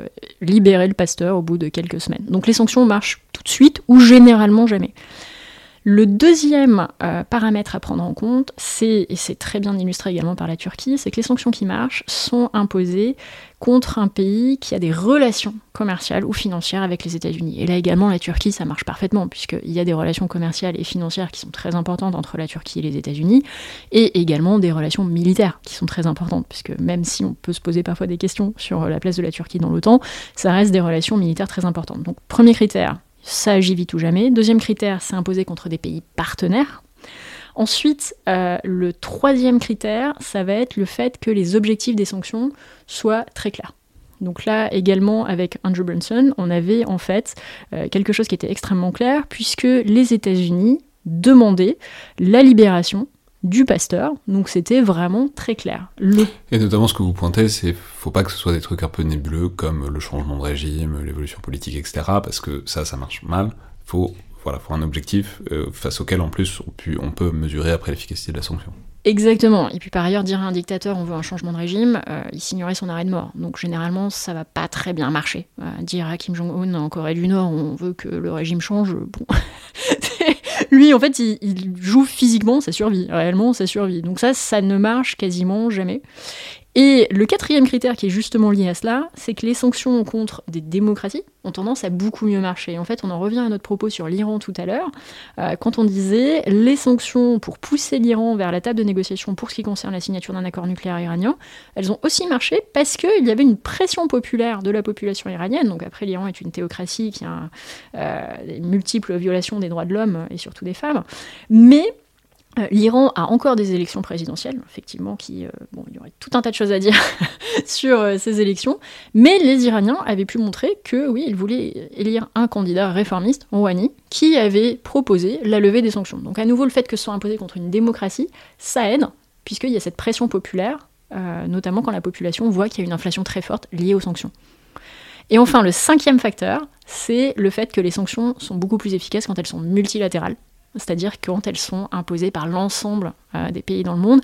libéré le pasteur au bout de quelques semaines. Donc, les sanctions marchent tout de suite ou généralement jamais. Le deuxième euh, paramètre à prendre en compte, c'est, et c'est très bien illustré également par la Turquie, c'est que les sanctions qui marchent sont imposées contre un pays qui a des relations commerciales ou financières avec les États-Unis. Et là également, la Turquie, ça marche parfaitement, puisqu'il y a des relations commerciales et financières qui sont très importantes entre la Turquie et les États-Unis, et également des relations militaires qui sont très importantes, puisque même si on peut se poser parfois des questions sur la place de la Turquie dans l'OTAN, ça reste des relations militaires très importantes. Donc, premier critère, ça agit vite ou jamais. Deuxième critère, c'est imposé contre des pays partenaires. Ensuite, euh, le troisième critère, ça va être le fait que les objectifs des sanctions soient très clairs. Donc là, également avec Andrew Brunson, on avait en fait euh, quelque chose qui était extrêmement clair, puisque les États-Unis demandaient la libération du pasteur. Donc c'était vraiment très clair. Et notamment ce que vous pointez, c'est faut pas que ce soit des trucs un peu nébuleux comme le changement de régime, l'évolution politique, etc. Parce que ça, ça marche mal. Faut voilà, faut un objectif euh, face auquel en plus on, on peut mesurer après l'efficacité de la sanction. Exactement. Et puis par ailleurs, dire à un dictateur on veut un changement de régime, euh, il signerait son arrêt de mort. Donc généralement, ça va pas très bien marcher. Euh, dire à Kim Jong-un en Corée du Nord on veut que le régime change, bon. Lui, en fait, il, joue physiquement sa survie, réellement sa survie. Donc ça, ça ne marche quasiment jamais. Et le quatrième critère qui est justement lié à cela, c'est que les sanctions contre des démocraties ont tendance à beaucoup mieux marcher. En fait, on en revient à notre propos sur l'Iran tout à l'heure, euh, quand on disait les sanctions pour pousser l'Iran vers la table de négociation pour ce qui concerne la signature d'un accord nucléaire iranien, elles ont aussi marché parce qu'il y avait une pression populaire de la population iranienne. Donc après, l'Iran est une théocratie qui a euh, des multiples violations des droits de l'homme et surtout des femmes. Mais L'Iran a encore des élections présidentielles, effectivement, qui, euh, bon, il y aurait tout un tas de choses à dire sur euh, ces élections, mais les Iraniens avaient pu montrer que, oui, ils voulaient élire un candidat réformiste, Rouhani, qui avait proposé la levée des sanctions. Donc à nouveau, le fait que ce soit imposé contre une démocratie, ça aide, puisqu'il y a cette pression populaire, notamment quand la population voit qu'il y a une inflation très forte liée aux sanctions. Et enfin, le cinquième facteur, c'est le fait que les sanctions sont beaucoup plus efficaces quand elles sont multilatérales c'est-à-dire quand elles sont imposées par l'ensemble euh, des pays dans le monde.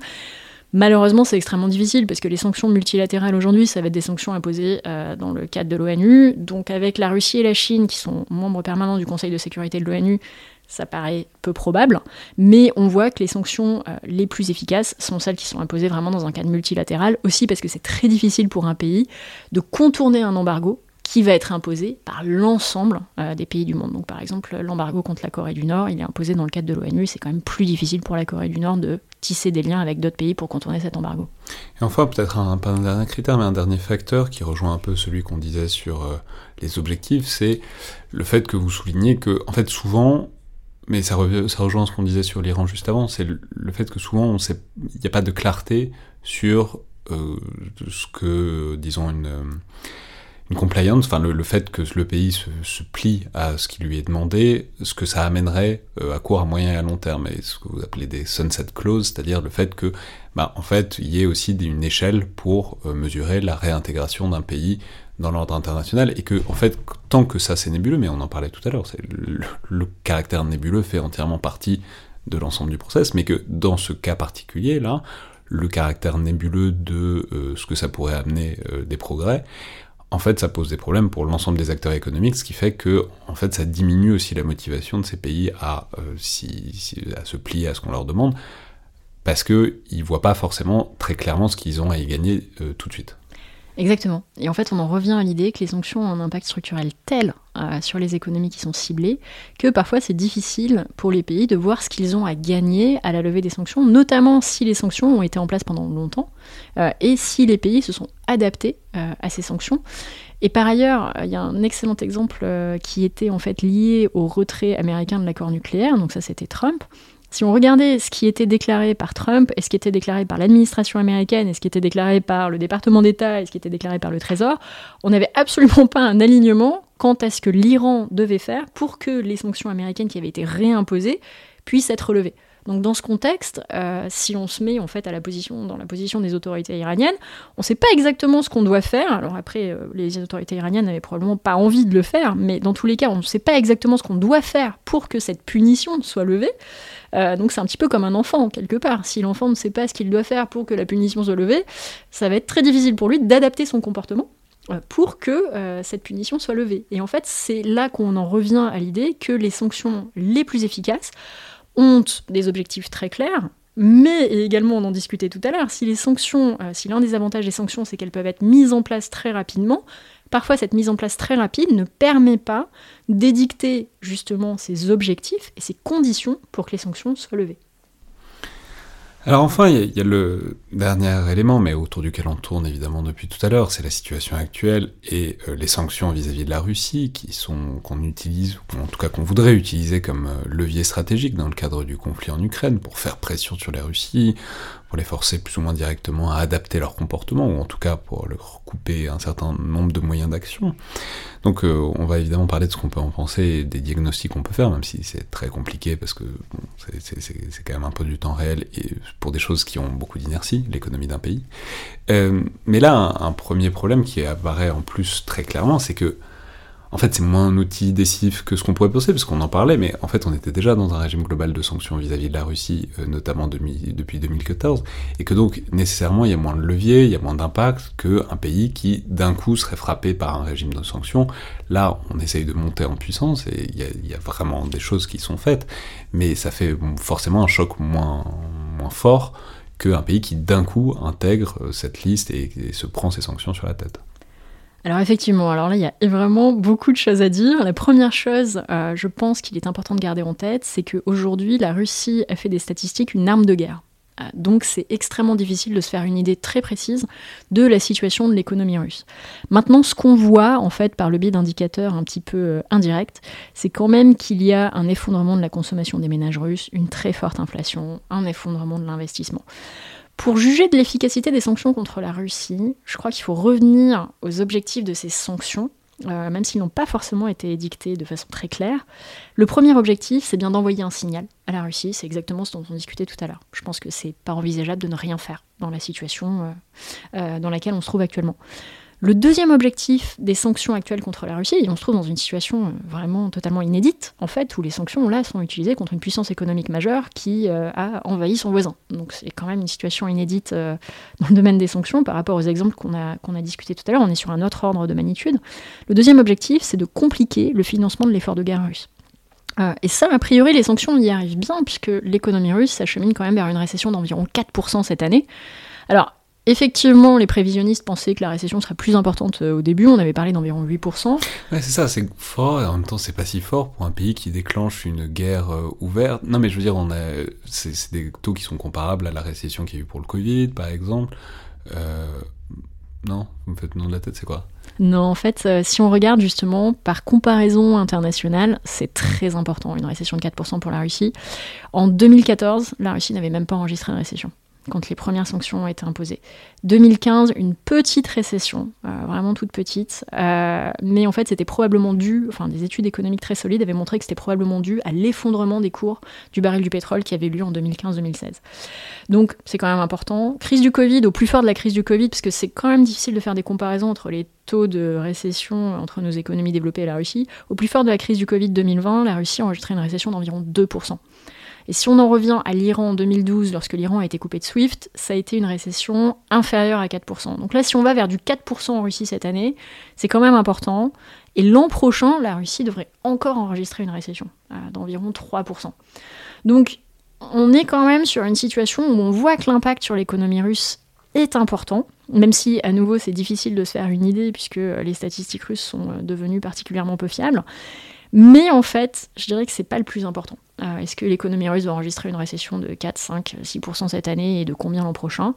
Malheureusement, c'est extrêmement difficile parce que les sanctions multilatérales aujourd'hui, ça va être des sanctions imposées euh, dans le cadre de l'ONU. Donc, avec la Russie et la Chine, qui sont membres permanents du Conseil de sécurité de l'ONU, ça paraît peu probable. Mais on voit que les sanctions euh, les plus efficaces sont celles qui sont imposées vraiment dans un cadre multilatéral, aussi parce que c'est très difficile pour un pays de contourner un embargo qui va être imposé par l'ensemble euh, des pays du monde. Donc par exemple, l'embargo contre la Corée du Nord, il est imposé dans le cadre de l'ONU, c'est quand même plus difficile pour la Corée du Nord de tisser des liens avec d'autres pays pour contourner cet embargo. Et enfin, peut-être un, pas un dernier critère, mais un dernier facteur qui rejoint un peu celui qu'on disait sur euh, les objectifs, c'est le fait que vous soulignez que, en fait, souvent, mais ça, ça rejoint ce qu'on disait sur l'Iran juste avant, c'est le, fait que souvent, il n'y a pas de clarté sur euh, ce que, disons, une une compliance, enfin le, fait que le pays se, plie à ce qui lui est demandé, ce que ça amènerait euh, à court, à moyen et à long terme, et ce que vous appelez des sunset clauses, c'est-à-dire le fait que, bah, en fait, il y ait aussi une échelle pour euh, mesurer la réintégration d'un pays dans l'ordre international, et que, en fait, tant que ça c'est nébuleux, mais on en parlait tout à l'heure, le, caractère nébuleux fait entièrement partie de l'ensemble du process, mais que dans ce cas particulier là, le caractère nébuleux de euh, ce que ça pourrait amener des progrès, en fait, ça pose des problèmes pour l'ensemble des acteurs économiques, ce qui fait que, en fait, ça diminue aussi la motivation de ces pays à, euh, se plier à ce qu'on leur demande, parce qu'ils ne voient pas forcément très clairement ce qu'ils ont à y gagner euh, tout de suite. Exactement. Et en fait, on en revient à l'idée que les sanctions ont un impact structurel tel euh, sur les économies qui sont ciblées que parfois c'est difficile pour les pays de voir ce qu'ils ont à gagner à la levée des sanctions, notamment si les sanctions ont été en place pendant longtemps euh, et si les pays se sont adaptés à ces sanctions. Et par ailleurs, il y a un excellent exemple qui était en fait lié au retrait américain de l'accord nucléaire, donc ça c'était Trump. Si on regardait ce qui était déclaré par Trump et ce qui était déclaré par l'administration américaine et ce qui était déclaré par le département d'État et ce qui était déclaré par le Trésor, on n'avait absolument pas un alignement quant à ce que l'Iran devait faire pour que les sanctions américaines qui avaient été réimposées puissent être levées. Donc dans ce contexte, euh, si on se met en fait à la position, dans la position des autorités iraniennes, on ne sait pas exactement ce qu'on doit faire. Alors après, euh, les autorités iraniennes n'avaient probablement pas envie de le faire, mais dans tous les cas, on ne sait pas exactement ce qu'on doit faire pour que cette punition soit levée. Euh, donc c'est un petit peu comme un enfant, quelque part. Si l'enfant ne sait pas ce qu'il doit faire pour que la punition soit levée, ça va être très difficile pour lui d'adapter son comportement pour que cette punition soit levée. Et en fait, c'est là qu'on en revient à l'idée que les sanctions les plus efficaces ont des objectifs très clairs, mais également, on en discutait tout à l'heure, si les sanctions, si l'un des avantages des sanctions, c'est qu'elles peuvent être mises en place très rapidement, Parfois, cette mise en place très rapide ne permet pas d'édicter justement ces objectifs et ces conditions pour que les sanctions soient levées. Alors enfin, il y, a le dernier élément, mais autour duquel on tourne évidemment depuis tout à l'heure, c'est la situation actuelle et euh, les sanctions vis-à-vis de la Russie, qui sont qu'on utilise, ou en tout cas qu'on voudrait utiliser comme euh, levier stratégique dans le cadre du conflit en Ukraine pour faire pression sur la Russie, pour les forcer plus ou moins directement à adapter leur comportement, ou en tout cas pour leur couper un certain nombre de moyens d'action. Donc euh, on va évidemment parler de ce qu'on peut en penser des diagnostics qu'on peut faire, même si c'est très compliqué parce que c'est quand même un peu du temps réel et pour des choses qui ont beaucoup d'inertie, l'économie d'un pays. Euh, mais là, un, premier problème qui apparaît en plus très clairement, c'est que en fait, c'est moins un outil décisif que ce qu'on pourrait penser, parce en parlait, mais en fait, on était déjà dans un régime global de sanctions vis-à-vis de la Russie, euh, notamment depuis 2014, et que donc, nécessairement, il y a moins de levier, il y a moins d'impact qu'un pays qui, d'un coup, serait frappé par un régime de sanctions. Là, on essaye de monter en puissance, et il y a, vraiment des choses qui sont faites, mais ça fait forcément un choc moins, fort qu'un pays qui, d'un coup, intègre euh, cette liste et se prend ses sanctions sur la tête. Alors effectivement, alors là, il y a vraiment beaucoup de choses à dire. La première chose, euh, je pense qu'il est important de garder en tête, c'est qu'aujourd'hui, la Russie a fait des statistiques une arme de guerre. Euh, donc c'est extrêmement difficile de se faire une idée très précise de la situation de l'économie russe. Maintenant, ce qu'on voit en fait par le biais d'indicateurs un petit peu euh, indirects, c'est quand même qu'il y a un effondrement de la consommation des ménages russes, une très forte inflation, un effondrement de l'investissement. Pour juger de l'efficacité des sanctions contre la Russie, je crois qu'il faut revenir aux objectifs de ces sanctions, euh, même s'ils n'ont pas forcément été édictés de façon très claire. Le premier objectif, c'est bien d'envoyer un signal à la Russie, c'est exactement ce dont on discutait tout à l'heure. Je pense que c'est pas envisageable de ne rien faire dans la situation euh, euh, dans laquelle on se trouve actuellement. Le deuxième objectif des sanctions actuelles contre la Russie, et on se trouve dans une situation euh, vraiment totalement inédite, en fait, où les sanctions là sont utilisées contre une puissance économique majeure qui euh, a envahi son voisin. Donc c'est quand même une situation inédite euh, dans le domaine des sanctions par rapport aux exemples qu'on a, qu'on discutés tout à l'heure. On est sur un autre ordre de magnitude. Le deuxième objectif, c'est de compliquer le financement de l'effort de guerre russe. et ça, a priori, les sanctions y arrivent bien, puisque l'économie russe s'achemine quand même vers une récession d'environ 4% cette année. Alors, Effectivement, les prévisionnistes pensaient que la récession serait plus importante euh, au début, on avait parlé d'environ 8%. Ouais, c'est ça, c'est fort, et en même temps c'est pas si fort pour un pays qui déclenche une guerre euh, ouverte. Non mais je veux dire, on a, c'est, des taux qui sont comparables à la récession qu'il y a eu pour le Covid, par exemple. Euh, non, vous me faites non de la tête, c'est quoi? Non, en fait, si on regarde justement par comparaison internationale, c'est très important, une récession de 4% pour la Russie. En 2014, la Russie n'avait même pas enregistré une récession quand les premières sanctions ont été imposées. 2015, une petite récession, euh, vraiment toute petite, euh, mais en fait c'était probablement dû, enfin des études économiques très solides avaient montré que c'était probablement dû à l'effondrement des cours du baril du pétrole qui avait lieu en 2015-2016. Donc c'est quand même important. Crise du Covid, au plus fort de la crise du Covid, parce que c'est quand même difficile de faire des comparaisons entre les taux de récession entre nos économies développées et la Russie. Au plus fort de la crise du Covid 2020, la Russie a enregistré une récession d'environ 2%. Et si on en revient à l'Iran en 2012, lorsque l'Iran a été coupé de SWIFT, ça a été une récession inférieure à 4%. Donc là, si on va vers du 4% en Russie cette année, c'est quand même important. Et l'an prochain, la Russie devrait encore enregistrer une récession euh, d'environ 3%. Donc on est quand même sur une situation où on voit que l'impact sur l'économie russe est important, même si à nouveau c'est difficile de se faire une idée puisque les statistiques russes sont devenues particulièrement peu fiables. Mais en fait, je dirais que c'est pas le plus important. Est-ce que l'économie russe va enregistrer une récession de 4, 5, 6% cette année et de combien l'an prochain?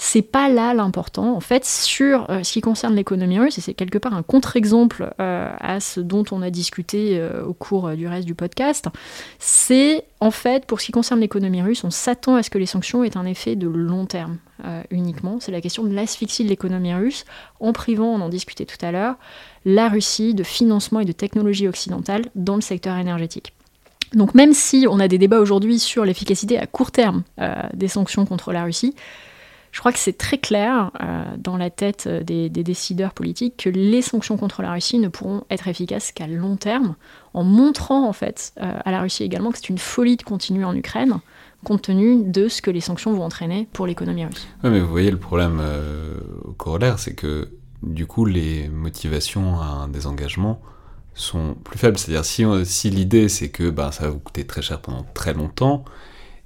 C'est pas là l'important. En fait, sur euh, ce qui concerne l'économie russe, et c'est quelque part un contre-exemple euh, à ce dont on a discuté euh, au cours du reste du podcast, c'est en fait, pour ce qui concerne l'économie russe, on s'attend à ce que les sanctions aient un effet de long terme uniquement. C'est la question de l'asphyxie de l'économie russe, en privant, on en discutait tout à l'heure, la Russie de financement et de technologie occidentale dans le secteur énergétique. Donc même si on a des débats aujourd'hui sur l'efficacité à court terme des sanctions contre la Russie, je crois que c'est très clair euh, dans la tête des, décideurs politiques que les sanctions contre la Russie ne pourront être efficaces qu'à long terme, en montrant en fait euh, à la Russie également que c'est une folie de continuer en Ukraine, compte tenu de ce que les sanctions vont entraîner pour l'économie russe. Oui, mais vous voyez le problème euh, corollaire, c'est que du coup les motivations à un désengagement sont plus faibles. C'est-à-dire si, si l'idée c'est que ben, ça va vous coûter très cher pendant très longtemps,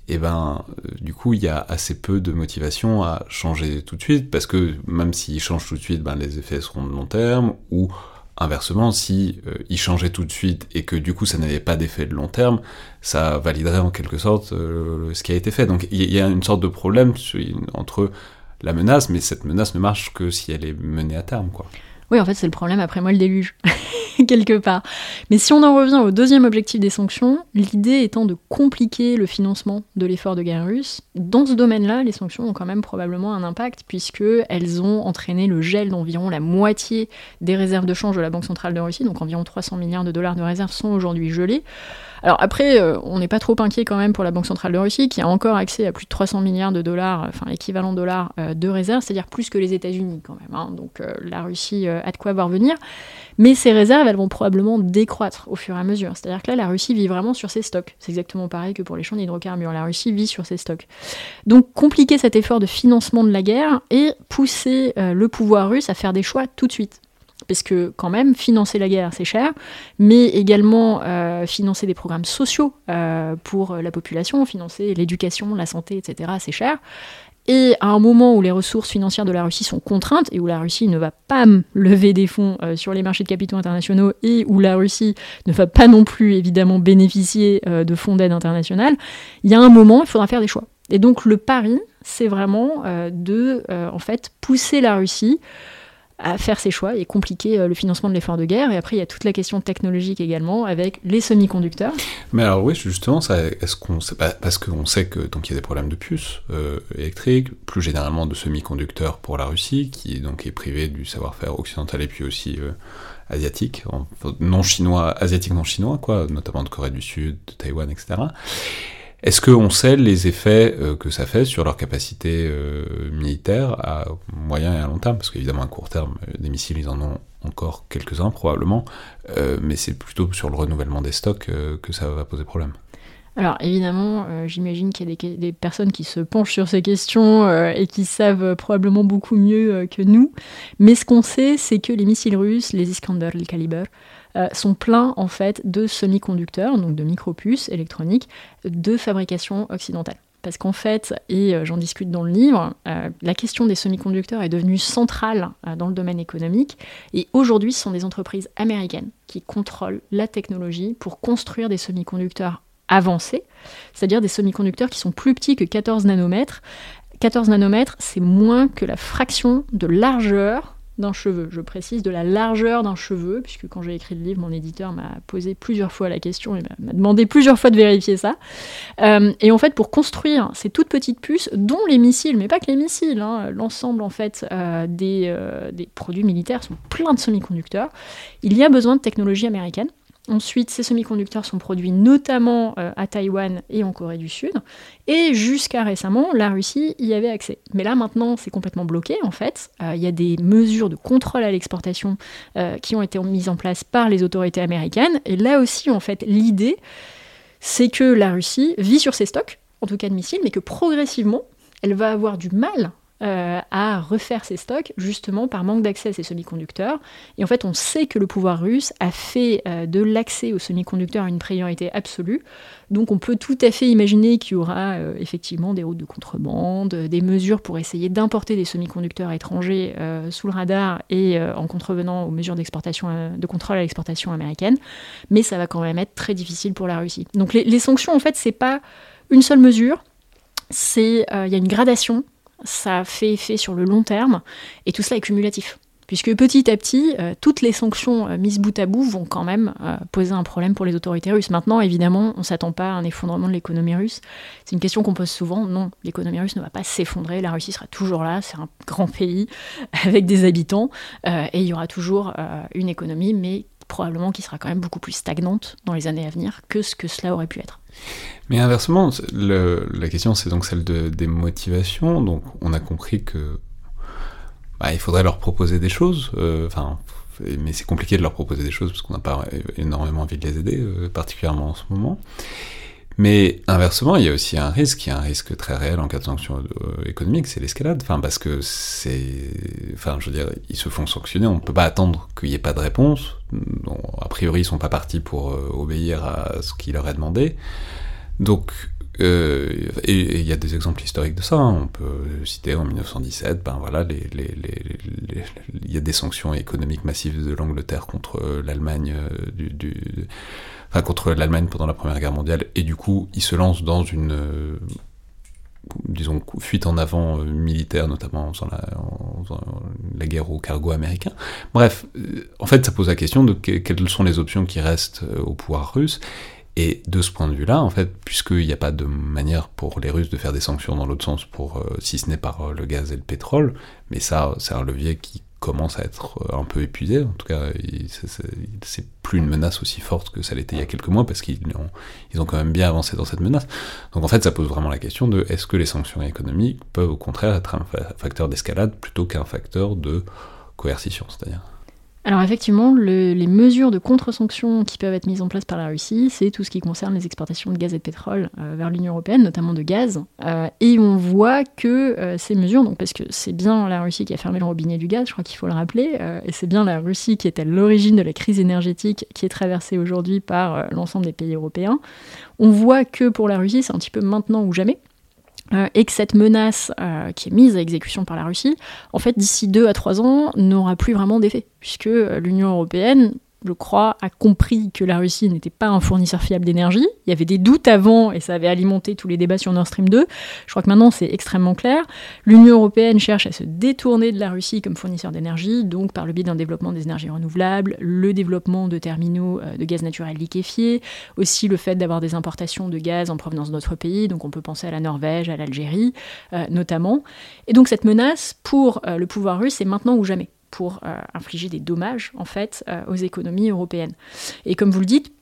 et ben euh, du coup il y a assez peu de motivation à changer tout de suite parce que même s'il change tout de suite ben les effets seront de long terme ou inversement si euh, tout de suite et que du coup ça n'avait pas d'effet de long terme ça validerait en quelque sorte euh, ce qui a été fait donc il y a une sorte de problème entre la menace mais cette menace ne marche que si elle est menée à terme quoi oui, en fait, c'est le problème après moi le déluge, quelque part. Mais si on en revient au deuxième objectif des sanctions, l'idée étant de compliquer le financement de l'effort de guerre russe, dans ce domaine-là, les sanctions ont quand même probablement un impact, puisqu'elles ont entraîné le gel d'environ la moitié des réserves de change de la Banque centrale de Russie, donc environ 300 milliards de dollars de réserves sont aujourd'hui gelées. Alors après, euh, on n'est pas trop inquiet quand même pour la Banque centrale de Russie, qui a encore accès à plus de 300 milliards de dollars, enfin équivalent dollars euh, de réserves, c'est-à-dire plus que les États-Unis quand même. Hein. Donc euh, la Russie a de quoi voir venir. Mais ces réserves, elles vont probablement décroître au fur et à mesure. C'est-à-dire que là, la Russie vit vraiment sur ses stocks. C'est exactement pareil que pour les champs d'hydrocarbures. La Russie vit sur ses stocks. Donc compliquer cet effort de financement de la guerre et pousser le pouvoir russe à faire des choix tout de suite parce que quand même, financer la guerre, c'est cher, mais également euh, financer des programmes sociaux euh, pour la population, financer l'éducation, la santé, etc., c'est cher. Et à un moment où les ressources financières de la Russie sont contraintes et où la Russie ne va pas lever des fonds euh, sur les marchés de capitaux internationaux et où la Russie ne va pas non plus évidemment bénéficier de fonds d'aide internationale, il y a un moment, il faudra faire des choix. Et donc le pari, c'est vraiment de en fait pousser la Russie à faire ses choix et compliquer euh, le financement de l'effort de guerre. Et après, il y a toute la question technologique également avec les semi-conducteurs. Mais alors oui, justement, est-ce qu'on parce qu'on sait que donc il y a des problèmes de puces euh, électriques, plus généralement de semi-conducteurs pour la Russie, qui donc est privée du savoir-faire occidental et puis aussi euh, asiatique, non chinois, asiatique non chinois, quoi, notamment de Corée du Sud, de Taïwan, etc. Est-ce qu'on sait les effets euh, que ça fait sur leur capacité euh, militaire à moyen et à long terme? Parce qu'évidemment, à court terme, euh, des missiles, ils en ont encore quelques-uns probablement, mais c'est plutôt sur le renouvellement des stocks que ça va poser problème. Alors évidemment, j'imagine qu'il y a des, personnes qui se penchent sur ces questions et qui savent probablement beaucoup mieux que nous. Mais ce qu'on sait, c'est que les missiles russes, les Iskander, les Kaliber, euh, sont pleins en fait de semi-conducteurs, donc de micropuces électroniques de fabrication occidentale. Parce qu'en fait, et euh, j'en discute dans le livre, euh, la question des semi-conducteurs est devenue centrale dans le domaine économique. Et aujourd'hui, ce sont des entreprises américaines qui contrôlent la technologie pour construire des semi-conducteurs avancés, c'est-à-dire des semi-conducteurs qui sont plus petits que 14 nanomètres. 14 nanomètres, c'est moins que la fraction de largeur d'un cheveu. Je précise de la largeur d'un cheveu, puisque quand j'ai écrit le livre, mon éditeur m'a posé plusieurs fois la question et m'a demandé plusieurs fois de vérifier ça. Euh, et en fait, pour construire ces toutes petites puces, dont les missiles, mais pas que les missiles, hein, l'ensemble en fait euh, des, euh, des produits militaires sont pleins de semi-conducteurs, il y a besoin de technologie américaine. Ensuite, ces semi-conducteurs sont produits notamment euh, à Taïwan et en Corée du Sud. Et jusqu'à récemment, la Russie y avait accès. Mais là, maintenant, c'est complètement bloqué, en fait. Euh, il y a des mesures de contrôle à l'exportation euh, qui ont été mises en place par les autorités américaines. Et là aussi, en fait, l'idée, c'est que la Russie vit sur ses stocks, en tout cas de missiles, mais que progressivement, elle va avoir du mal à refaire ses stocks, justement par manque d'accès à ces semi-conducteurs. Et en fait, on sait que le pouvoir russe a fait de l'accès aux semi-conducteurs une priorité absolue. Donc on peut tout à fait imaginer qu'il y aura effectivement des routes de contrebande, des mesures pour essayer d'importer des semi-conducteurs étrangers sous le radar et en contrevenant aux mesures d'exportation, de contrôle à l'exportation américaine. Mais ça va quand même être très difficile pour la Russie. Donc les, sanctions, en fait, c'est pas une seule mesure, euh, il y a une gradation, ça fait effet sur le long terme, et tout cela est cumulatif. Puisque petit à petit, euh, toutes les sanctions euh, mises bout à bout vont quand même poser un problème pour les autorités russes. Maintenant, évidemment, on ne s'attend pas à un effondrement de l'économie russe. C'est une question qu'on pose souvent. Non, l'économie russe ne va pas s'effondrer. La Russie sera toujours là. C'est un grand pays avec des habitants. et il y aura toujours une économie, mais probablement qui sera quand même beaucoup plus stagnante dans les années à venir que ce que cela aurait pu être. Mais inversement, la question c'est donc celle de, des motivations. Donc on a compris que bah, il faudrait leur proposer des choses. Euh, enfin, mais c'est compliqué de leur proposer des choses parce qu'on n'a pas énormément envie de les aider, euh, particulièrement en ce moment. Mais inversement, il y a aussi un risque, il y a un risque très réel en cas de sanctions euh, économiques, c'est l'escalade. Enfin, parce que c'est, enfin, je veux dire, ils se font sanctionner, on ne peut pas attendre qu'il n'y ait pas de réponse. a priori, ils sont pas partis pour euh, obéir à ce qui leur est demandé. Donc, euh, et il y a des exemples historiques de ça. Hein. On peut citer en 1917, ben voilà, il y a des sanctions économiques massives de l'Angleterre contre l'Allemagne du, du contre l'Allemagne pendant la Première Guerre mondiale, et du coup, il se lance dans une, euh, disons, fuite en avant euh, militaire, notamment en faisant, la, guerre au cargo américain. Bref, euh, en fait, ça pose la question de quelles sont les options qui restent au pouvoir russe, et de ce point de vue-là, en fait, puisqu'il n'y a pas de manière pour les Russes de faire des sanctions dans l'autre sens, pour, si ce n'est par le gaz et le pétrole, mais ça, c'est un levier qui commence à être euh, un peu épuisé. En tout cas, c'est plus une menace aussi forte que ça l'était il y a quelques mois parce qu'ils ont, ont quand même bien avancé dans cette menace. Donc en fait, ça pose vraiment la question de est-ce que les sanctions économiques peuvent au contraire être un facteur d'escalade plutôt qu'un facteur de coercition, c'est-à-dire alors effectivement, les mesures de contre-sanctions qui peuvent être mises en place par la Russie, c'est tout ce qui concerne les exportations de gaz et de pétrole euh, vers l'Union européenne, notamment de gaz. Euh, et on voit que euh, ces mesures, donc parce que c'est bien la Russie qui a fermé le robinet du gaz, je crois qu'il faut le rappeler, et c'est bien la Russie qui est à l'origine de la crise énergétique qui est traversée aujourd'hui par l'ensemble des pays européens, on voit que pour la Russie, c'est un petit peu maintenant ou jamais. Euh, et que cette menace euh, qui est mise à exécution par la Russie, en fait, d'ici deux à trois ans, n'aura plus vraiment d'effet, puisque euh, l'Union européenne je crois, a compris que la Russie n'était pas un fournisseur fiable d'énergie. Il y avait des doutes avant et ça avait alimenté tous les débats sur Nord Stream 2. Je crois que maintenant c'est extrêmement clair. L'Union européenne cherche à se détourner de la Russie comme fournisseur d'énergie, donc par le biais d'un développement des énergies renouvelables, le développement de terminaux euh, de gaz naturel liquéfié, aussi le fait d'avoir des importations de gaz en provenance d'autres pays, donc on peut penser à la Norvège, à l'Algérie euh, notamment. Et donc cette menace pour euh, le pouvoir russe est maintenant ou jamais pour euh, infliger des dommages en fait euh, aux économies européennes. Et comme vous le dites,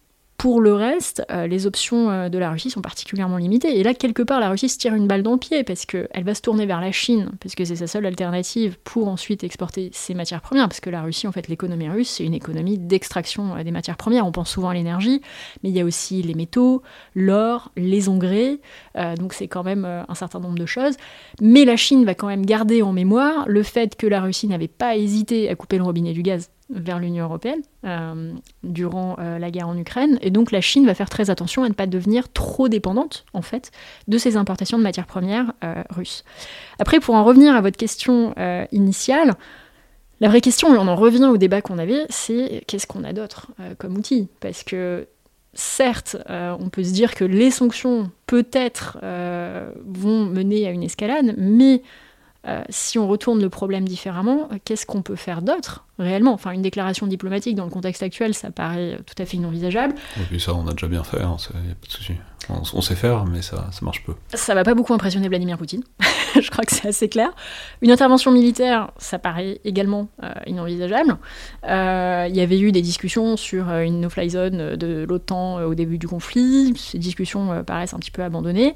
pour le reste, euh, les options euh, de la Russie sont particulièrement limitées. Et là, quelque part, la Russie se tire une balle dans le pied parce qu'elle va se tourner vers la Chine, parce que c'est sa seule alternative pour ensuite exporter ses matières premières. Parce que la Russie, en fait, l'économie russe, c'est une économie d'extraction euh, des matières premières. On pense souvent à l'énergie, mais il y a aussi les métaux, l'or, les engrais. donc c'est quand même un certain nombre de choses. Mais la Chine va quand même garder en mémoire le fait que la Russie n'avait pas hésité à couper le robinet du gaz vers l'Union européenne euh, durant euh, la guerre en Ukraine. Et donc la Chine va faire très attention à ne pas devenir trop dépendante, en fait, de ces importations de matières premières euh, russes. Après, pour en revenir à votre question initiale, la vraie question, et on en revient au débat qu'on avait, c'est qu'est-ce qu'on a d'autre comme outil? Parce que certes, on peut se dire que les sanctions, peut-être, vont mener à une escalade, mais si on retourne le problème différemment, qu'est-ce qu'on peut faire d'autre réellement. Enfin, une déclaration diplomatique dans le contexte actuel, ça paraît tout à fait inenvisageable. Et puis ça, on a déjà bien fait, hein, a pas de souci. On, sait faire, mais ça, ça marche peu. Ça va pas beaucoup impressionner Vladimir Poutine. je crois que c'est assez clair. Une intervention militaire, ça paraît également euh, inenvisageable. Euh, il y avait eu des discussions sur euh, une no-fly zone de l'OTAN au début du conflit. Ces discussions paraissent un petit peu abandonnées.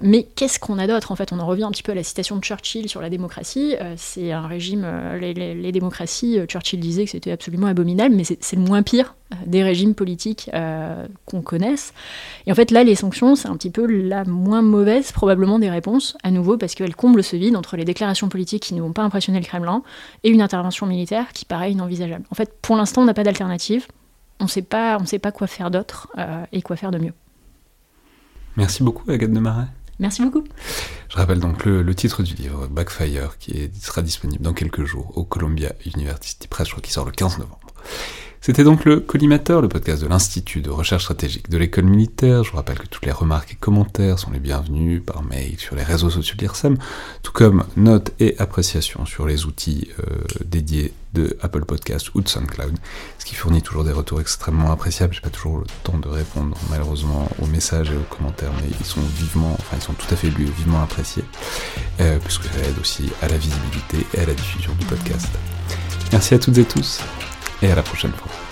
mais qu'est-ce qu'on a d'autre En fait, on en revient un petit peu à la citation de Churchill sur la démocratie. c'est un régime, les, les démocraties Churchill disait que c'était absolument abominable, mais c'est le moins pire des régimes politiques qu'on connaisse. Et en fait, là, les sanctions, c'est un petit peu la moins mauvaise, probablement, des réponses, à nouveau, parce qu'elles comblent ce vide entre les déclarations politiques qui ne vont pas impressionner le Kremlin et une intervention militaire qui paraît inenvisageable. En fait, pour l'instant, on n'a pas d'alternative. On ne sait pas quoi faire d'autre et quoi faire de mieux. Merci beaucoup, Agathe de. Merci beaucoup. Je rappelle donc le, titre du livre, Backfire, qui sera disponible dans quelques jours au Columbia University Press, je crois qu'il sort le 15 novembre. C'était donc le Collimateur, le podcast de l'Institut de recherche stratégique de l'école militaire. Je vous rappelle que toutes les remarques et commentaires sont les bienvenus par mail sur les réseaux sociaux de l'IRSEM, tout comme notes et appréciations sur les outils euh, dédiés de Apple Podcast ou de SoundCloud, ce qui fournit toujours des retours extrêmement appréciables. J'ai pas toujours le temps de répondre malheureusement aux messages et aux commentaires, mais ils sont vivement, enfin ils sont tout à fait vivement appréciés, euh, puisque ça aide aussi à la visibilité et à la diffusion du podcast. Merci à toutes et tous et à la prochaine fois.